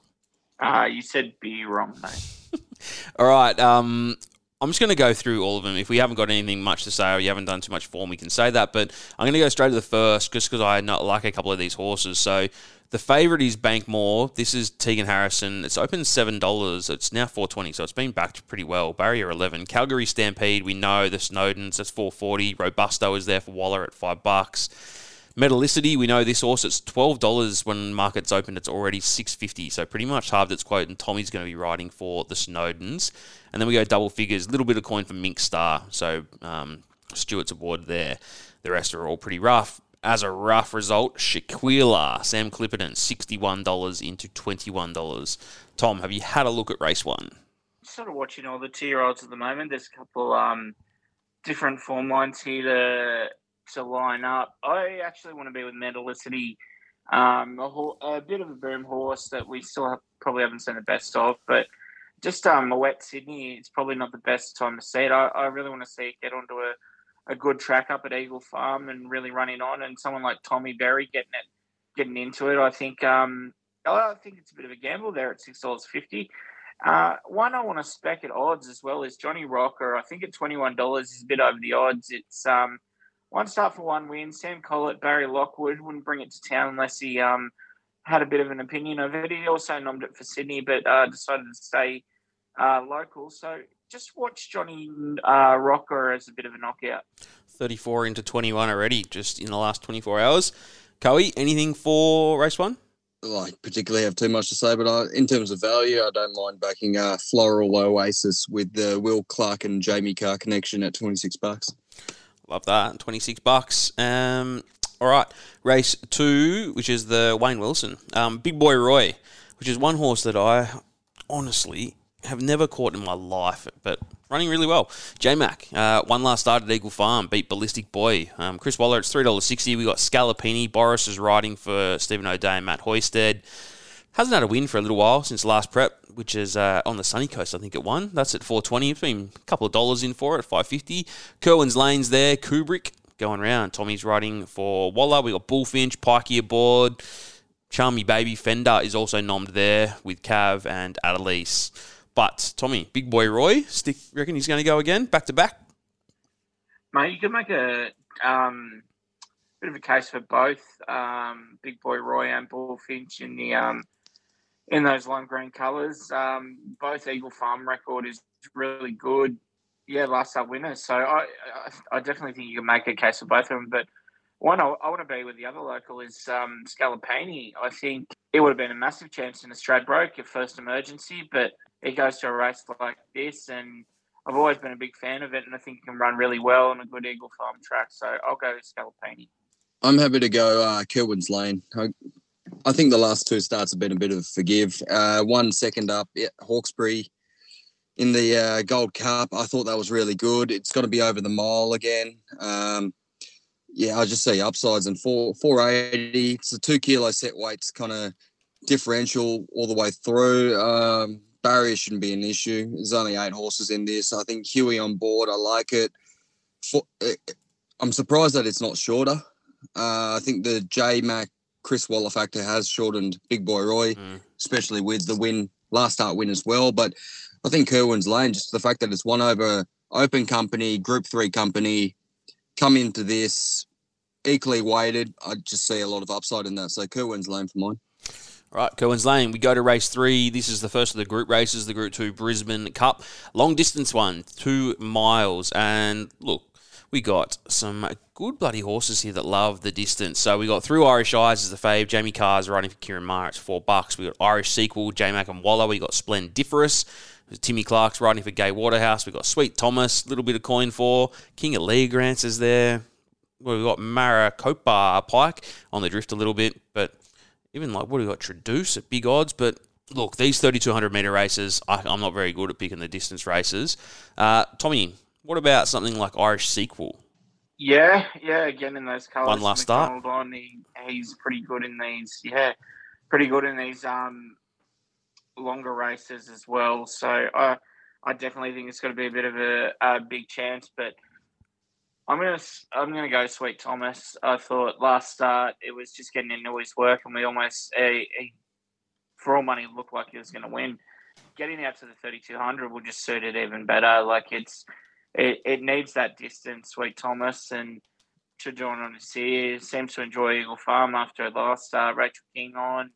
S3: Uh, you said be wrong, mate.
S2: All right. Um, I'm just going to go through all of them. If we haven't got anything much to say or you haven't done too much form, we can say that. But I'm going to go straight to the first just because I not like a couple of these horses. So the favourite is Bankmore. This is Tegan Harrison. It's open seven dollars. It's now four twenty, so it's been backed pretty well. Barrier eleven. Calgary Stampede. We know the Snowdens. That's four forty. Robusto is there for Waller at five bucks. Metallicity, we know this horse. It's twelve dollars when markets open. It's already six fifty, so pretty much halved its quote. And Tommy's going to be riding for the Snowdens, and then we go double figures. A little bit of coin for Mink Star. So um, Stewart's aboard there. The rest are all pretty rough. As a rough result, Shaquila, Sam Clipperton, sixty-one dollars into twenty-one dollars. Tom, have you had a look at race one?
S3: Sort of watching all the two-year-olds at the moment. There's a couple um, different form lines here to to line up. I actually want to be with Metallicity, um, a, ho- a bit of a boom horse that we still have, probably haven't seen the best of, but just um, a wet Sydney, it's probably not the best time to see it. I, I really want to see it get onto a, a good track up at Eagle Farm and really running on, and someone like Tommy Berry getting it, getting into it. I think um, I think it's a bit of a gamble there at six dollars fifty. Uh, one I want to spec at odds as well is Johnny Rocker. I think at twenty one dollars is a bit over the odds. It's um, one start for one win. Sam Collett, Barry Lockwood wouldn't bring it to town unless he um, had a bit of an opinion of it. He also nommed it for Sydney, but uh, decided to stay uh, local. So just watch Johnny uh, Rocker as a bit of a knockout.
S2: 34 into 21 already, just in the last 24 hours. Coey, anything for race one?
S4: Like particularly have too much to say, but I, in terms of value, I don't mind backing uh, Floral Oasis with the Will Clark and Jamie Kah connection at twenty six bucks.
S2: Love that. 26 bucks. Um, all right. Race two, which is the Wayne Wilson. Um, Big Boy Roy, which is one horse that I honestly have never caught in my life, but running really well. J Mac, uh, one last start at Eagle Farm, beat Ballistic Boy. Um, Chris Waller, it's $3.60. We got Scalapini. Boris is riding for Stephen O'Dea and Matt Hoysted. Hasn't had a win for a little while since last prep, which is uh, on the sunny coast. I think it won. That's at 420. It's been a couple of dollars in for it at 550. Kerwin's Lane's there. Kubrick going round. Tommy's riding for Waller. We got Bullfinch, Pikey aboard. Charmy Baby Fender is also nommed there with Cav and Adelise. But Tommy, Big Boy Roy, stick. Reckon he's going to go again, back to back.
S3: Mate, you could make a um, bit of a case for both um, Big Boy Roy and Bullfinch in the um, in those lime green colours. Um, both Eagle Farm record is really good. Yeah, last up winner. So I, I definitely think you can make a case for both of them. But one I, I want to be with the other local is um, Scalapini. I think it would have been a massive chance in a Stradbroke, your first emergency, but it goes to a race like this, and I've always been a big fan of it, and I think it can run really well on a good Eagle Farm track. So I'll go Scalapini.
S4: I'm happy to go uh, Kilwin's Lane. I, I think the last two starts have been a bit of forgive. Uh, one second up, Hawkesbury in the uh, Gold Cup. I thought that was really good. It's got to be over the mile again. Um, yeah, I just see upsides and four four eighty. It's a two kilo set weights kind of differential all the way through. Um, barrier shouldn't be an issue. There's only eight horses in this. I think Huey on board. I like it. For, eh, I'm surprised that it's not shorter. Uh, I think the J Mac Chris Waller factor has shortened Big Boy Roy, mm. especially with the win last start win as well. But I think Kerwin's Lane, just the fact that it's one over open company, Group Three company, come into this equally weighted. I just see a lot of upside in that. So Kerwin's Lane for mine.
S2: All right, Kerwin's Lane. We go to race three. This is the first of the group races, the Group Two Brisbane Cup, long distance one, two miles. And look, we got some good bloody horses here that love the distance. So we got Through Irish Eyes as the fave. Jamie Kah's riding for Ciaron Maher. It's four bucks. We got Irish Sequel, J Mac and Waller. We got Splendiferous. Timmy Clark's riding for Gay Waterhouse. We got Sweet Thomas, little bit of coin for King of Lee Grants is there. We've got Maricopa Pike on the drift a little bit, but even like what do we got Traduce at big odds, but look, these 3200 meter races, I, am not very good at picking the distance races. Uh, Tommy, what about something like Irish Sequel?
S3: Yeah, yeah. Again, in those colours,
S2: one last start.
S3: On, he, he's pretty good in these. Yeah, pretty good in these um longer races as well. So I I definitely think it's going to be a bit of a, a big chance, but. I'm gonna I'm gonna go Sweet Thomas. I thought last start it was just getting into his work, and we almost he, he, for all money looked like he was going to win. Getting out to the 3200 will just suit it even better. Like it's it, it needs that distance, Sweet Thomas, and to join on to see seems to enjoy Eagle Farm after last uh, Rachel King on.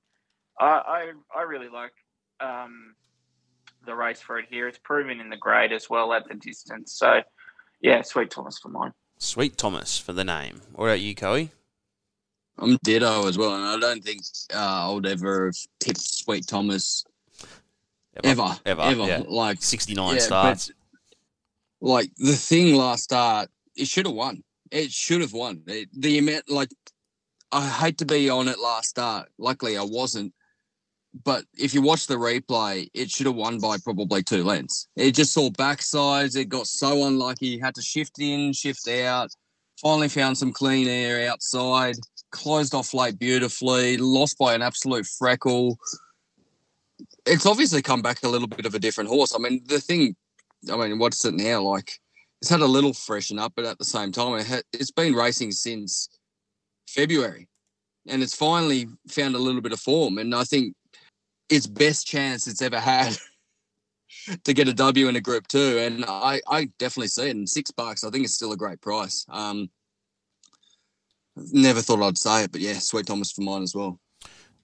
S3: I, I, I really like um, the race for it here. It's proven in the grade as well at the distance. So, yeah, Sweet Thomas for mine.
S2: Sweet Thomas for the name. What about you, Coey?
S4: I'm ditto as well, and I don't think uh, I would ever have tipped Sweet Thomas ever, ever, ever. ever.
S2: Yeah.
S4: Like
S2: 69 yeah, starts
S4: like the thing last start, it should have won. It should have won. It, the amount, like, I hate to be on it last start. Luckily, I wasn't. But if you watch the replay, it should have won by probably two lengths. It just saw backsides. It got so unlucky. Had to shift in, shift out. Finally found some clean air outside. Closed off late beautifully. Lost by an absolute freckle. It's obviously come back a little bit of a different horse. I mean, the thing I mean, what's it now? Like, it's had a little freshen up, but at the same time, it ha- it's been racing since February, and it's finally found a little bit of form. And I think its best chance it's ever had to get a W in a Group Two, and I, I definitely see it. And six bucks, I think it's still a great price. Um, never thought I'd say it, but yeah, Sweet Thomas for mine as well.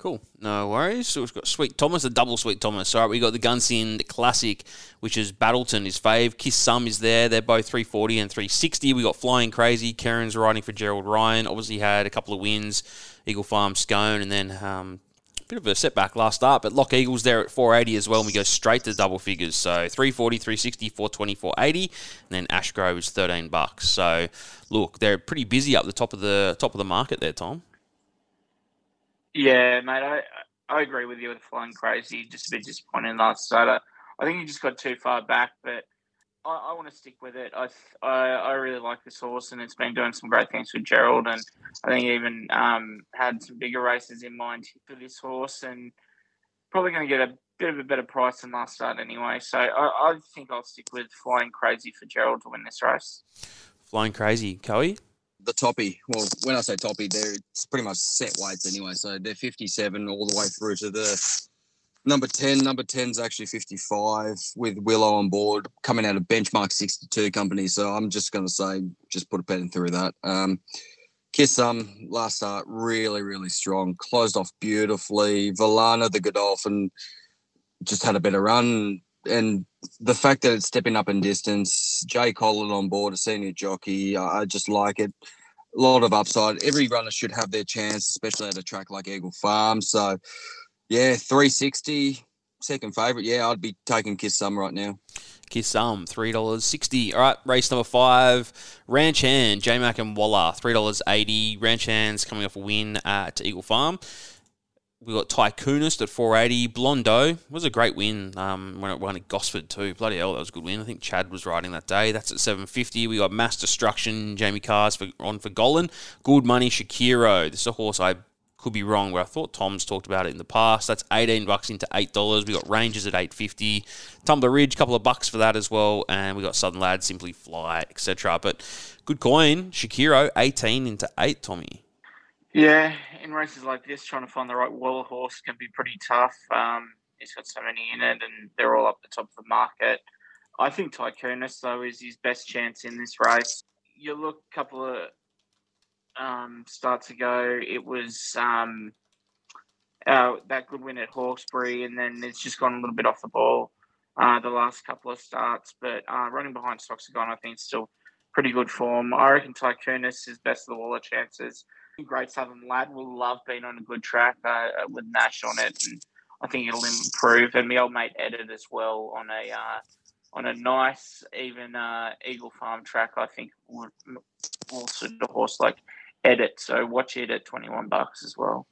S2: Cool. No worries. So we've got Sweet Thomas, a double Sweet Thomas. All right, we got the Gunsynd Classic, which is Battleton, his fave. Kiss Some is there. They're both 340 and 360. We got Flying Crazy. Karen's riding for Gerald Ryan. Obviously had a couple of wins. Eagle Farm Scone, and then um, a bit of a setback last start. But Lock Eagles there at 480 as well, and we go straight to double figures. So 340, 360, 420, 480, and then Ashgrove is 13 bucks. So look, they're pretty busy up the top of the top of the market there, Tom.
S3: Yeah, mate, I I agree with you with flying crazy. Just a bit disappointing last start. I, I think he just got too far back, but I, I want to stick with it. I, I, I really like this horse, and it's been doing some great things with Gerald, and I think even um, had some bigger races in mind for this horse. And probably going to get a bit of a better price than last start anyway. So I, I think I'll stick with Flying Crazy for Gerald to win this race.
S2: Flying Crazy, Coey?
S4: The toppy. Well, when I say toppy, they're it's pretty much set weights anyway. So they're 57 all the way through to the number 10. Number 10 is actually 55 with Willow on board coming out of benchmark 62 company. So I'm just going to say, just put a pen through that. Um, Kiss Some last start really, really strong. Closed off beautifully. Valana, the Godolphin, just had a better run. And the fact that it's stepping up in distance, Jay Collin on board, a senior jockey, I just like it. A lot of upside. Every runner should have their chance, especially at a track like Eagle Farm. So, yeah, 360, second favourite. Yeah, I'd be taking Kiss Some right now.
S2: Kiss Some, $3.60. All right, race number five, Ranch Hand, J Mac and Waller, $3.80. Ranch Hand's coming off a win at Eagle Farm. We got Tycoonist at 480. Blondo was a great win um, when it won at Gosford too. Bloody hell, that was a good win. I think Chad was riding that day. That's at 750. We got Mass Destruction, Jamie Kah's for, on for Gollan. Good Money, Shakiro. This is a horse I could be wrong, but I thought Tom's talked about it in the past. That's 18 bucks into $8. We got Rangers at 850. Tumbler Ridge, couple of bucks for that as well. And we got Southern Lad, Simply Fly, etc. But good coin. Shakiro, 18 into 8, Tommy.
S3: Yeah, in races like this, trying to find the right Waller horse can be pretty tough. Um, he's got so many in it, and they're all up the top of the market. I think Tycoonist, though, is his best chance in this race. You look a couple of um, starts ago, it was um, uh, that good win at Hawkesbury, and then it's just gone a little bit off the ball uh, the last couple of starts. But uh, running behind Soxagon, I think, still pretty good form. I reckon Tycoonist is best of the Waller chances great Southern lad. Will love being on a good track uh, with Nash on it, and I think it'll improve. And my old mate Edit as well on a uh, on a nice even uh, Eagle Farm track. I think would will suit a horse like Edit. So watch it at twenty one bucks as well.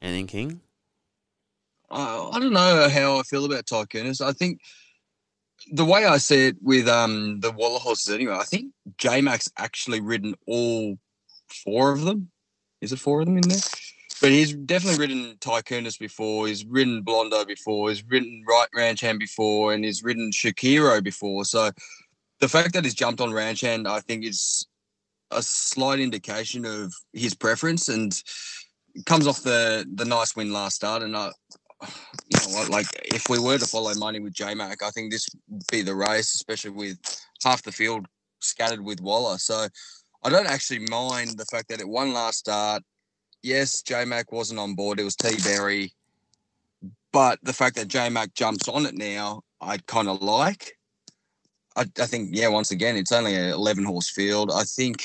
S2: Anything King?
S4: Uh, I don't know how I feel about Tycoonist. I think the way I see it with um, the Waller horses anyway, I think J Max actually ridden all four of them. Is it four of them in there? But he's definitely ridden Tycoonist before. He's ridden Blondo before. He's ridden Right Ranch Hand before, and he's ridden Shakiro before. So the fact that he's jumped on Ranch Hand, I think, is a slight indication of his preference, and comes off the the nice win last start. And I, you know what, like if we were to follow money with J Mac, I think this would be the race, especially with half the field scattered with Waller. So I don't actually mind the fact that it won last start. Yes, J Mac wasn't on board. It was T Berry. But the fact that J Mac jumps on it now, I kind of like. I, I think, yeah, once again, it's only an 11 horse field. I think,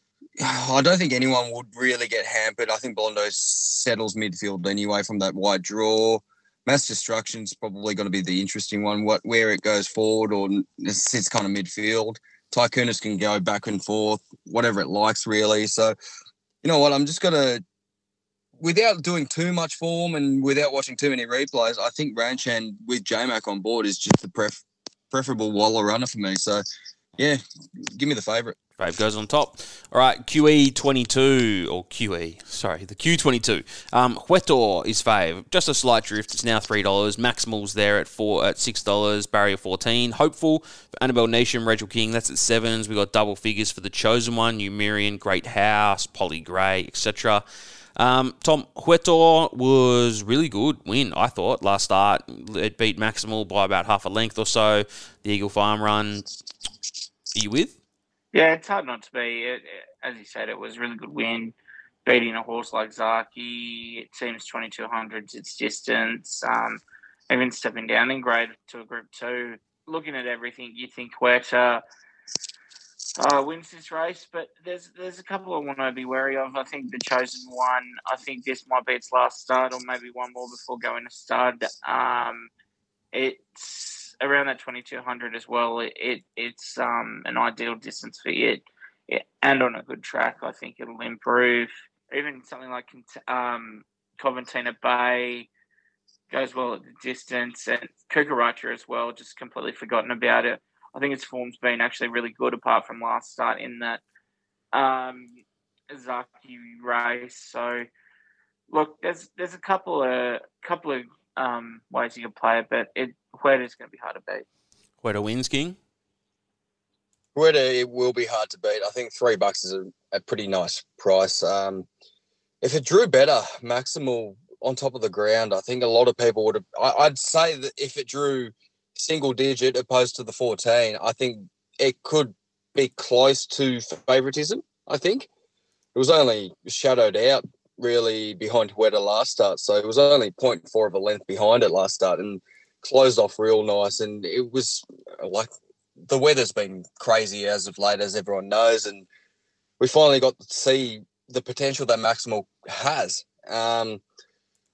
S4: I don't think anyone would really get hampered. I think Blondo settles midfield anyway from that wide draw. Mass Destruction is probably going to be the interesting one. What where it goes forward or sits kind of midfield. Tycoonist can go back and forth, whatever it likes, really. So, you know what? I'm just to, without doing too much form and without watching too many replays, I think Ranchan with JMac on board is just the pref- preferable Waller runner for me. So, yeah, give me the favourite.
S2: Fave goes on top. All right, QE22, or QE, sorry, the Q22. Um, Huetor is fave. Just a slight drift. It's now $3. Maximal's there at four at $6. Barrier 14. Hopeful Annabelle Nation, Rachel King, that's at sevens. we got double figures for the Chosen One, Numerian, Great House, Polly Gray, etc. Um, Tom Huetor was really good win, I thought, last start. It beat Maximal by about half a length or so. The Eagle Farm run. Are you with?
S3: Yeah, it's hard not to be. It, it, as you said, it was a really good win, beating a horse like Zaki. It seems 2200s its distance. Um, even stepping down in grade to a Group Two. Looking at everything, you think Huetor uh, wins this race, but there's there's a couple I want to be wary of. I think the chosen one. I think this might be its last start, or maybe one more before going to stud. Um, it's around that 2200 as well. It, it it's um, an ideal distance for it. and on a good track, I think it'll improve. Even something like um, Coventina Bay goes well at the distance, and Kukaracha as well. Just completely forgotten about it. I think its form's been actually really good, apart from last start in that um, Zaki race. So, look, there's there's a couple of couple of um, ways you can play it, but it Huetor's going to be hard to beat.
S2: Huetor wins, King.
S4: Huetor, it will be hard to beat. I think three bucks is a, a pretty nice price. Um, if it drew better, Maximal on top of the ground, I think a lot of people would have. I, I'd say that if it drew single digit opposed to the 14, I think it could be close to favoritism. I think it was only shadowed out really behind Huetor last start, so it was only 0.4 of a length behind it last start and closed off real nice. And it was like the weather's been crazy as of late, as everyone knows, and we finally got to see the potential that Maximal has. Um,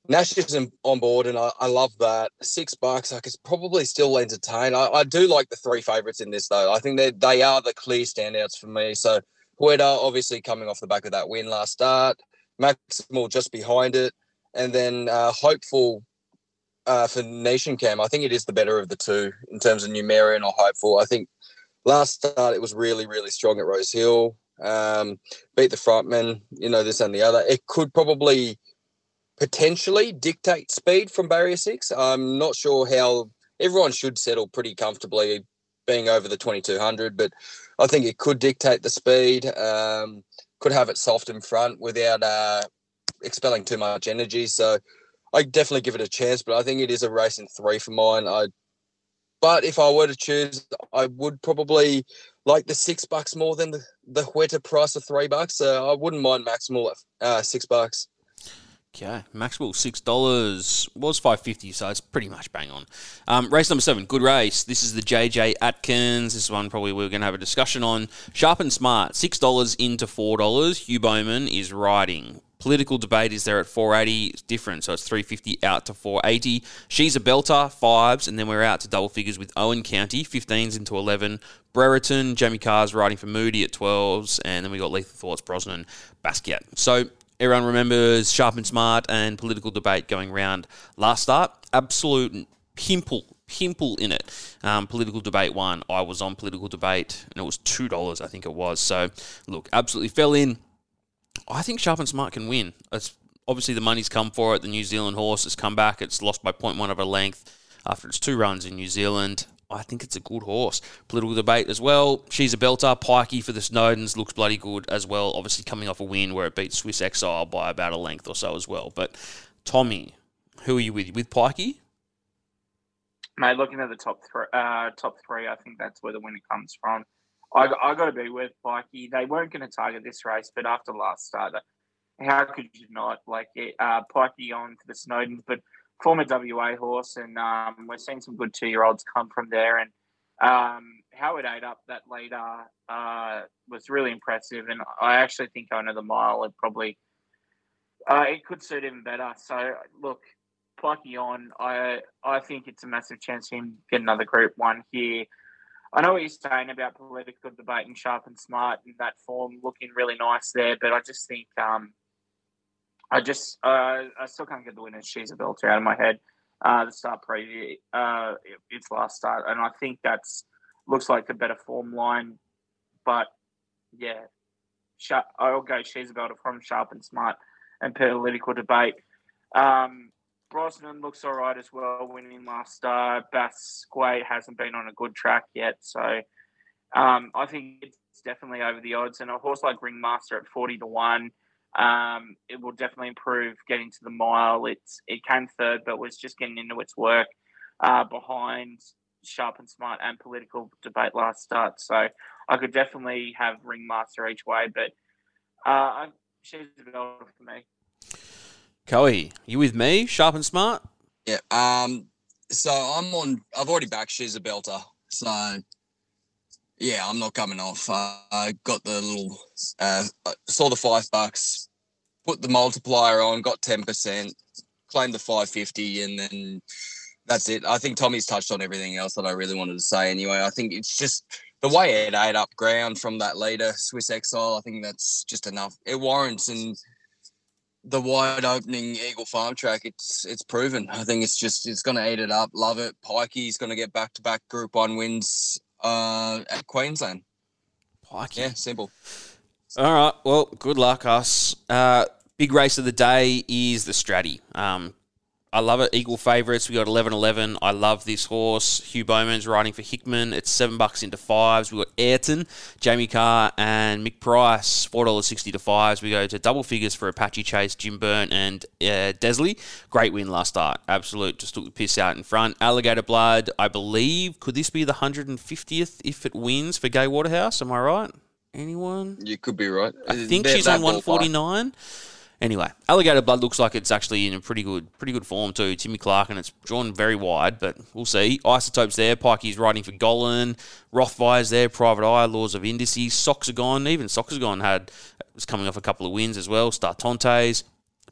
S4: Nash is on board, and I, I, love that. Six bucks, I could probably still entertain. I, I do like the three favourites in this, though. I think they they are the clear standouts for me. So Huetor, obviously coming off the back of that win last start, Maximal just behind it, and then uh, hopeful uh, for Nation Cam. I think it is the better of the two in terms of Numerian or hopeful. I think last start it was really really strong at Rose Hill. Um, beat the frontman, you know this and the other. It could probably potentially dictate speed from barrier six. I'm not sure how everyone should settle pretty comfortably being over the 2200, but I think it could dictate the speed. Um, could have it soft in front without uh, expelling too much energy. So I definitely give it a chance, but I think it is a race in three for mine. I, but if I were to choose, I would probably like the six bucks more than the the Huetor price of three bucks. So I wouldn't mind Maximal at uh, six bucks.
S2: Okay, Maxwell six dollars was five fifty, so it's pretty much bang on. Um, race number seven, good race. This is the JJ Atkins. This one probably we're going to have a discussion on. Sharp and smart, six dollars into four dollars. Hugh Bowman is riding. Political debate is there at 480. It's different, so it's 350 out to 480. She's a belter, fives, and then we're out to double figures with Owen County, 15s into 11. Brereton, Jamie Kah's riding for Moody at 12s, and then we got Lethal Thoughts, Brosnan, Basquiat. So Everyone remembers Sharp and Smart and political debate going round last start. Absolute pimple, pimple in it. Um, political debate one. I was on political debate and it was two dollars, I think it was. So look, absolutely fell in. I think Sharp and Smart can win. It's obviously the money's come for it. The New Zealand horse has come back. It's lost by 0.1 of a length after its two runs in New Zealand. I think it's a good horse. Political debate as well. She's a belter. Pikey for the Snowdens looks bloody good as well. Obviously coming off a win where it beat Swiss Exile by about a length or so as well. But Tommy, who are you with? With Pikey?
S3: Mate, looking at the top three, uh, top three, I think that's where the winner comes from. I, I got to be with Pikey. They weren't going to target this race, but after last start, how could you not? Like uh, Pikey on for the Snowdens, but former WA horse, and um, we're seeing some good two year olds come from there. And um, Howard ate up that leader uh, was really impressive, and I actually think know the mile it probably uh, it could suit him better. So look, Plucky on, I I think it's a massive chance for him to get another Group One here. I know what you're saying about political debate and sharp and smart in that form, looking really nice there, but I just think um, I just uh, I still can't get the winner. She's a belter out of my head. Uh, the start preview, uh, its last start, and I think that's looks like the better form line. But yeah, I'll go she's a belter from sharp and smart and political debate. Um, Brosnan looks all right as well, winning last start. Basquiat hasn't been on a good track yet, so um, I think it's definitely over the odds. And a horse like Ringmaster at forty to one um, it will definitely improve getting to the mile. It's it came third, but was just getting into its work uh, behind Sharp and Smart and political debate last start. So I could definitely have Ringmaster each way, but uh, she's a for me.
S2: Coey, you with me? Sharp and Smart.
S4: Yeah. Um. So I'm on. I've already backed. She's a belter. So yeah, I'm not coming off. Uh, I got the little, uh, saw the five bucks, put the multiplier on, got 10%, claimed the 550, and then that's it. I think Tommy's touched on everything else that I really wanted to say anyway. I think it's just the way it ate up ground from that leader, Swiss Exile. I think that's just enough. It warrants and the wide opening Eagle Farm track, it's it's proven. I think it's just it's going to eat it up. Love it. Pikey's going to get back to back Group One wins uh, at Queensland.
S2: Pikey.
S4: Yeah, simple.
S2: All right. Well, good luck, us. Uh, big race of the day is the Stratty. Um, I love it. Equal favourites. We got 11-11. I love this horse. Hugh Bowman's riding for Hickman. It's seven bucks into fives. We got Ayrton, Jamie Kah, and Mick Price. Four dollars sixty to fives. We go to double figures for Apache Chase, Jim Byrne, and uh, Desleigh. Great win last start. Absolute. Just took the piss out in front. Alligator Blood. I believe. Could this be the hundred and fiftieth if it wins for Gay Waterhouse? Am I right? Anyone?
S4: You could be right.
S2: I think
S4: They're
S2: she's on
S4: ballpark.
S2: 149. Anyway, Alligator Blood looks like it's actually in a pretty good, pretty good form too. Timmy Clark and it's drawn very wide, but we'll see. Isotopes there. Pikey's riding for Gollan. Rothfire's there. Private Eye. Laws of Indices. Soxagon. Even Soxagon had was coming off a couple of wins as well. Startontes.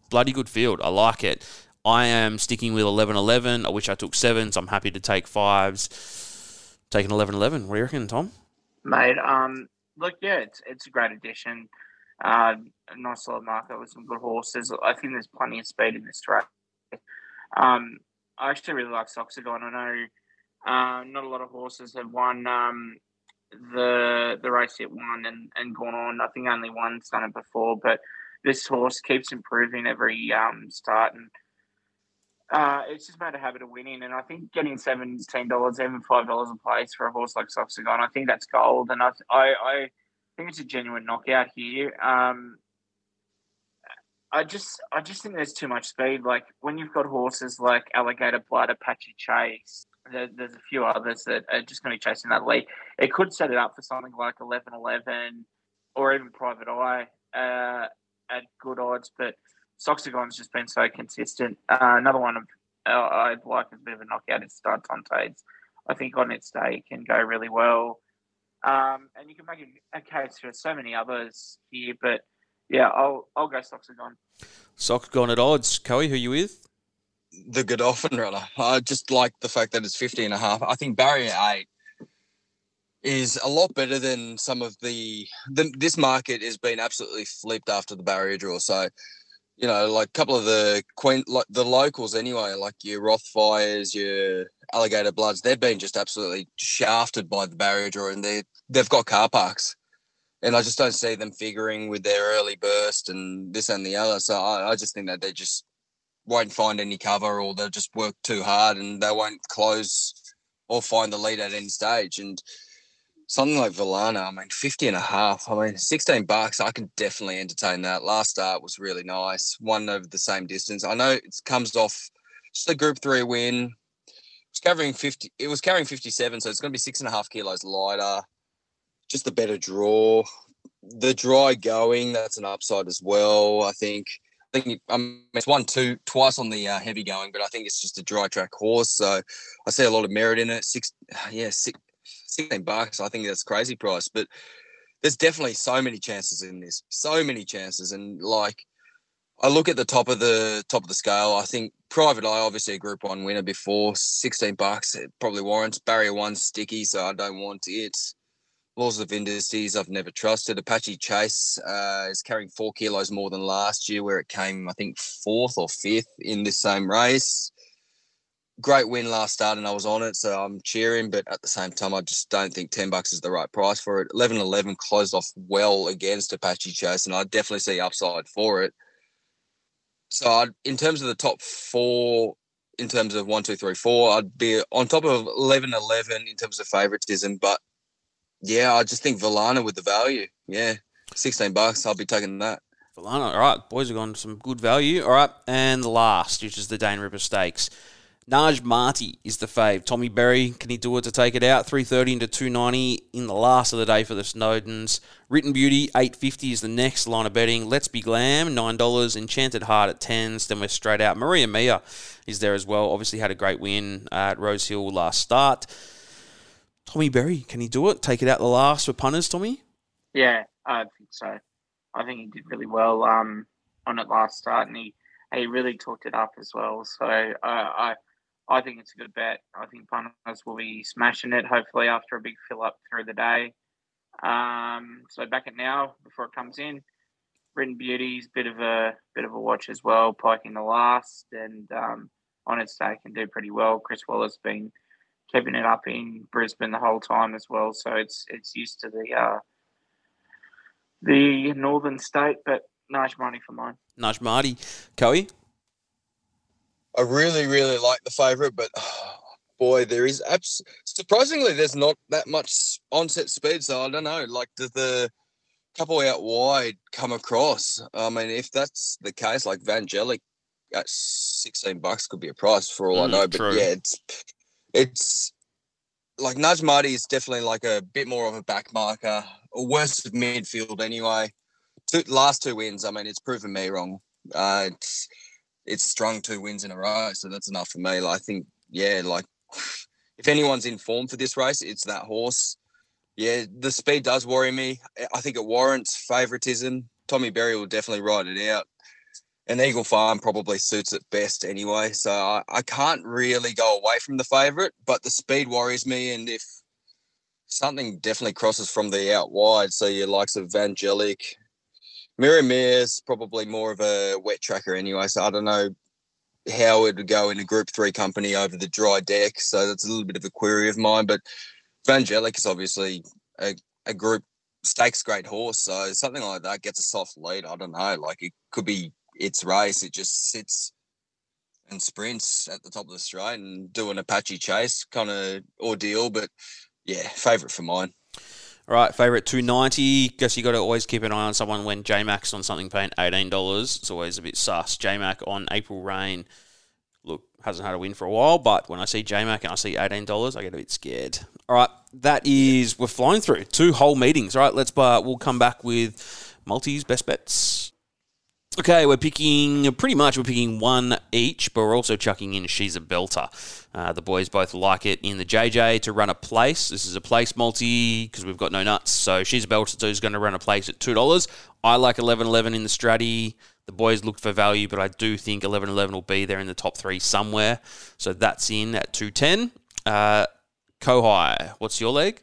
S2: Bloody good field. I like it. I am sticking with 11-11. I wish I took sevens. I'm happy to take fives. Taking 11-11. What do you reckon, Tom?
S3: mate. Um, look, yeah, it's it's a great addition. Uh, a nice solid market with some good horses. I think there's plenty of speed in this track. Um, I actually really like Soxagon. I know uh, not a lot of horses have won um, the the race it won and, and gone on. I think only one's done it before, but this horse keeps improving every um, start and. Uh, it's just made a habit of winning, and I think getting seventeen dollars, even five dollars a place for a horse like Soxagon, I think that's gold. And I, I think it's a genuine knockout here. Um, I just, I just think there's too much speed. Like when you've got horses like Alligator Blood, Apache Chase, there, there's a few others that are just going to be chasing that lead. It could set it up for something like 11-11 or even Private Eye uh, at good odds, but Soxagon's just been so consistent. Uh, another one of uh, I'd like a bit of a knockout is Star. I think on its day it can go really well. Um, and you can make a, a case for so many others here, but yeah, I'll I'll go Soxagon.
S2: Soxagon at odds. Coey, who you with?
S4: the Godolphin runner. I just like the fact that it's 50 and a half. I think barrier eight is a lot better than some of the, the this market has been absolutely flipped after the barrier draw. So, you know, like a couple of the Queen, like the locals anyway, like your Rothfires, your Alligator Bloods, they've been just absolutely shafted by the barrier draw, and they they've got car parks, and I just don't see them figuring with their early burst and this and the other. So I, I just think that they just won't find any cover, or they'll just work too hard, and they won't close or find the lead at any stage. And something like Valana, I mean, 50 and a half, I mean, 16 bucks, I can definitely entertain that. Last start was really nice, one over the same distance. I know it comes off just a group three win. It's covering 50, it was carrying 57, so it's going to be six and a half kilos lighter. Just a better draw. The dry going, that's an upside as well, I think. I think um, it's one, two, twice on the uh, heavy going, but I think it's just a dry track horse. So I see a lot of merit in it. Six, yeah, six, 16 bucks. I think that's crazy price, but there's definitely so many chances in this, so many chances. And like, I look at the top of the top of the scale. I think Private Eye, obviously a Group One winner before, 16 bucks. It probably warrants. Barrier One sticky, so I don't want it. Laws of Indices, I've never trusted. Apache Chase uh, is carrying four kilos more than last year, where it came, I think, fourth or fifth in this same race great win last start and I was on it, so I'm cheering. But at the same time, I just don't think 10 bucks is the right price for it. 11 11 closed off well against Apache Chase, and I definitely see upside for it. So, I'd, in terms of the top four, in terms of one, two, three, four, I'd be on top of 11 11 in terms of favoritism. But yeah, I just think Valana with the value. Yeah, 16 bucks, I'll be taking that.
S2: Valana. All right, boys have gone some good value. All right, and last, which is the Dane Ripper Stakes. Naj Marty is the fave. Tommy Berry, can he do it to take it out? 330 into 290 in the last of the day for the Snowdens. Written Beauty, 850 is the next line of betting. Let's Be Glam, $9. Enchanted Heart at 10s. Then we're straight out. Maria Mia is there as well. Obviously had a great win at Rose Hill last start. Tommy Berry, can he do it? Take it out the last for punters, Tommy?
S3: Yeah, I think so. I think he did really well um, on it last start, and he he really talked it up as well. So uh, I I think it's a good bet. I think punters will be smashing it. Hopefully after a big fill up through the day. Um, so back it now before it comes in. Written Beauties, bit of a bit of a watch as well. Pike in the last, and um, on its day can do pretty well. Chris Waller's been keeping it up in Brisbane the whole time as well, so it's it's used to the uh, the northern state. But nice money for mine.
S2: Naj Marty. Coey?
S4: I really, really like the favourite, but oh, boy, there is abs- surprisingly there's not that much onset speed. So I don't know. Like, does the couple out wide come across? I mean, if that's the case, like Vangelic at sixteen bucks could be a price for all I
S2: Mm,
S4: know. But
S2: true.
S4: yeah, it's it's like Marty is definitely like a bit more of a back marker, or worse midfield anyway. Two, last two wins, I mean, it's proven me wrong. Uh, it's it's strung two wins in a row, so that's enough for me. Like, I think, yeah, like if anyone's in form for this race, it's that horse. Yeah, the speed does worry me. I think it warrants favouritism. Tommy Berry will definitely ride it out. And Eagle Farm probably suits it best anyway. So I, I can't really go away from the favourite, but the speed worries me. And if something definitely crosses from the out wide, so your likes of Vangelic, Miramir's probably more of a wet tracker anyway. So I don't know how it would go in a Group Three company over the dry deck. So that's a little bit of a query of mine. But Vangelic is obviously a, a Group Stakes great horse. So something like that gets a soft lead. I don't know. Like it could be its race. It just sits and sprints at the top of the straight and do an Apache chase kind of ordeal. But yeah, favourite for mine.
S2: All right, favourite 290. Guess you got to always keep an eye on someone when J Mac's on something paying $18. It's always a bit sus. J Mac on April Rain, look, hasn't had a win for a while, but when I see J Mac and I see $18, I get a bit scared. All right, that is, we're flying through two whole meetings. All right, let's, uh, we'll come back with multis, best bets. Okay, we're picking pretty much we're picking one each, but we're also chucking in She's a Belter. Uh, the boys both like it in the JJ to run a place. This is a place multi because we've got no nuts. So She's a Belter too is going to run a place at two dollars. I like eleven eleven in the Stratty. The boys looked for value, but I do think eleven eleven will be there in the top three somewhere. So that's in at two ten. Uh, Kohai, what's your leg?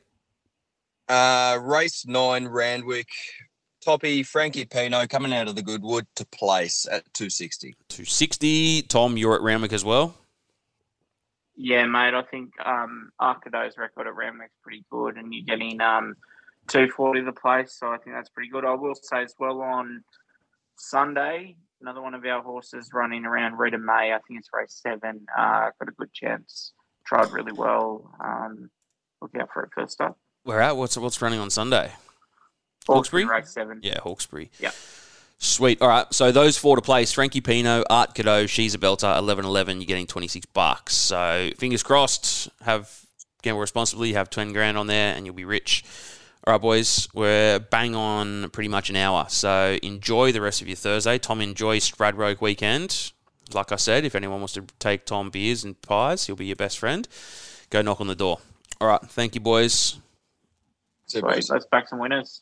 S4: Uh, race nine, Randwick. Toppy, Frankie Pino coming out of the Goodwood to place at 260.
S2: Two sixty. Tom, you're at Randwick as well.
S3: Yeah, mate. I think um, Arcado's record at Randwick's pretty good, and you're getting um, 240 the place, so I think that's pretty good. I will say as well on Sunday, another one of our horses running around Rita May. I think it's race seven. Uh, got a good chance. Tried really well. Um, look out for it first up.
S2: We're at what's what's running on Sunday? Hawkesbury?
S3: race seven.
S2: Yeah, Hawkesbury.
S3: Yeah.
S2: Sweet. All right. So those four to place: Frankie Pino, Art Cadeau, She's a Belter, eleven eleven. You're getting twenty six bucks. So fingers crossed. Have gamble responsibly. You have ten grand on there, and you'll be rich. All right, boys. We're bang on pretty much an hour. So enjoy the rest of your Thursday. Tom, enjoy Stradbroke weekend. Like I said, if anyone wants to take Tom beers and pies, he'll be your best friend. Go knock on the door. All right. Thank you, boys.
S4: So
S3: Sweet. Let's back some winners.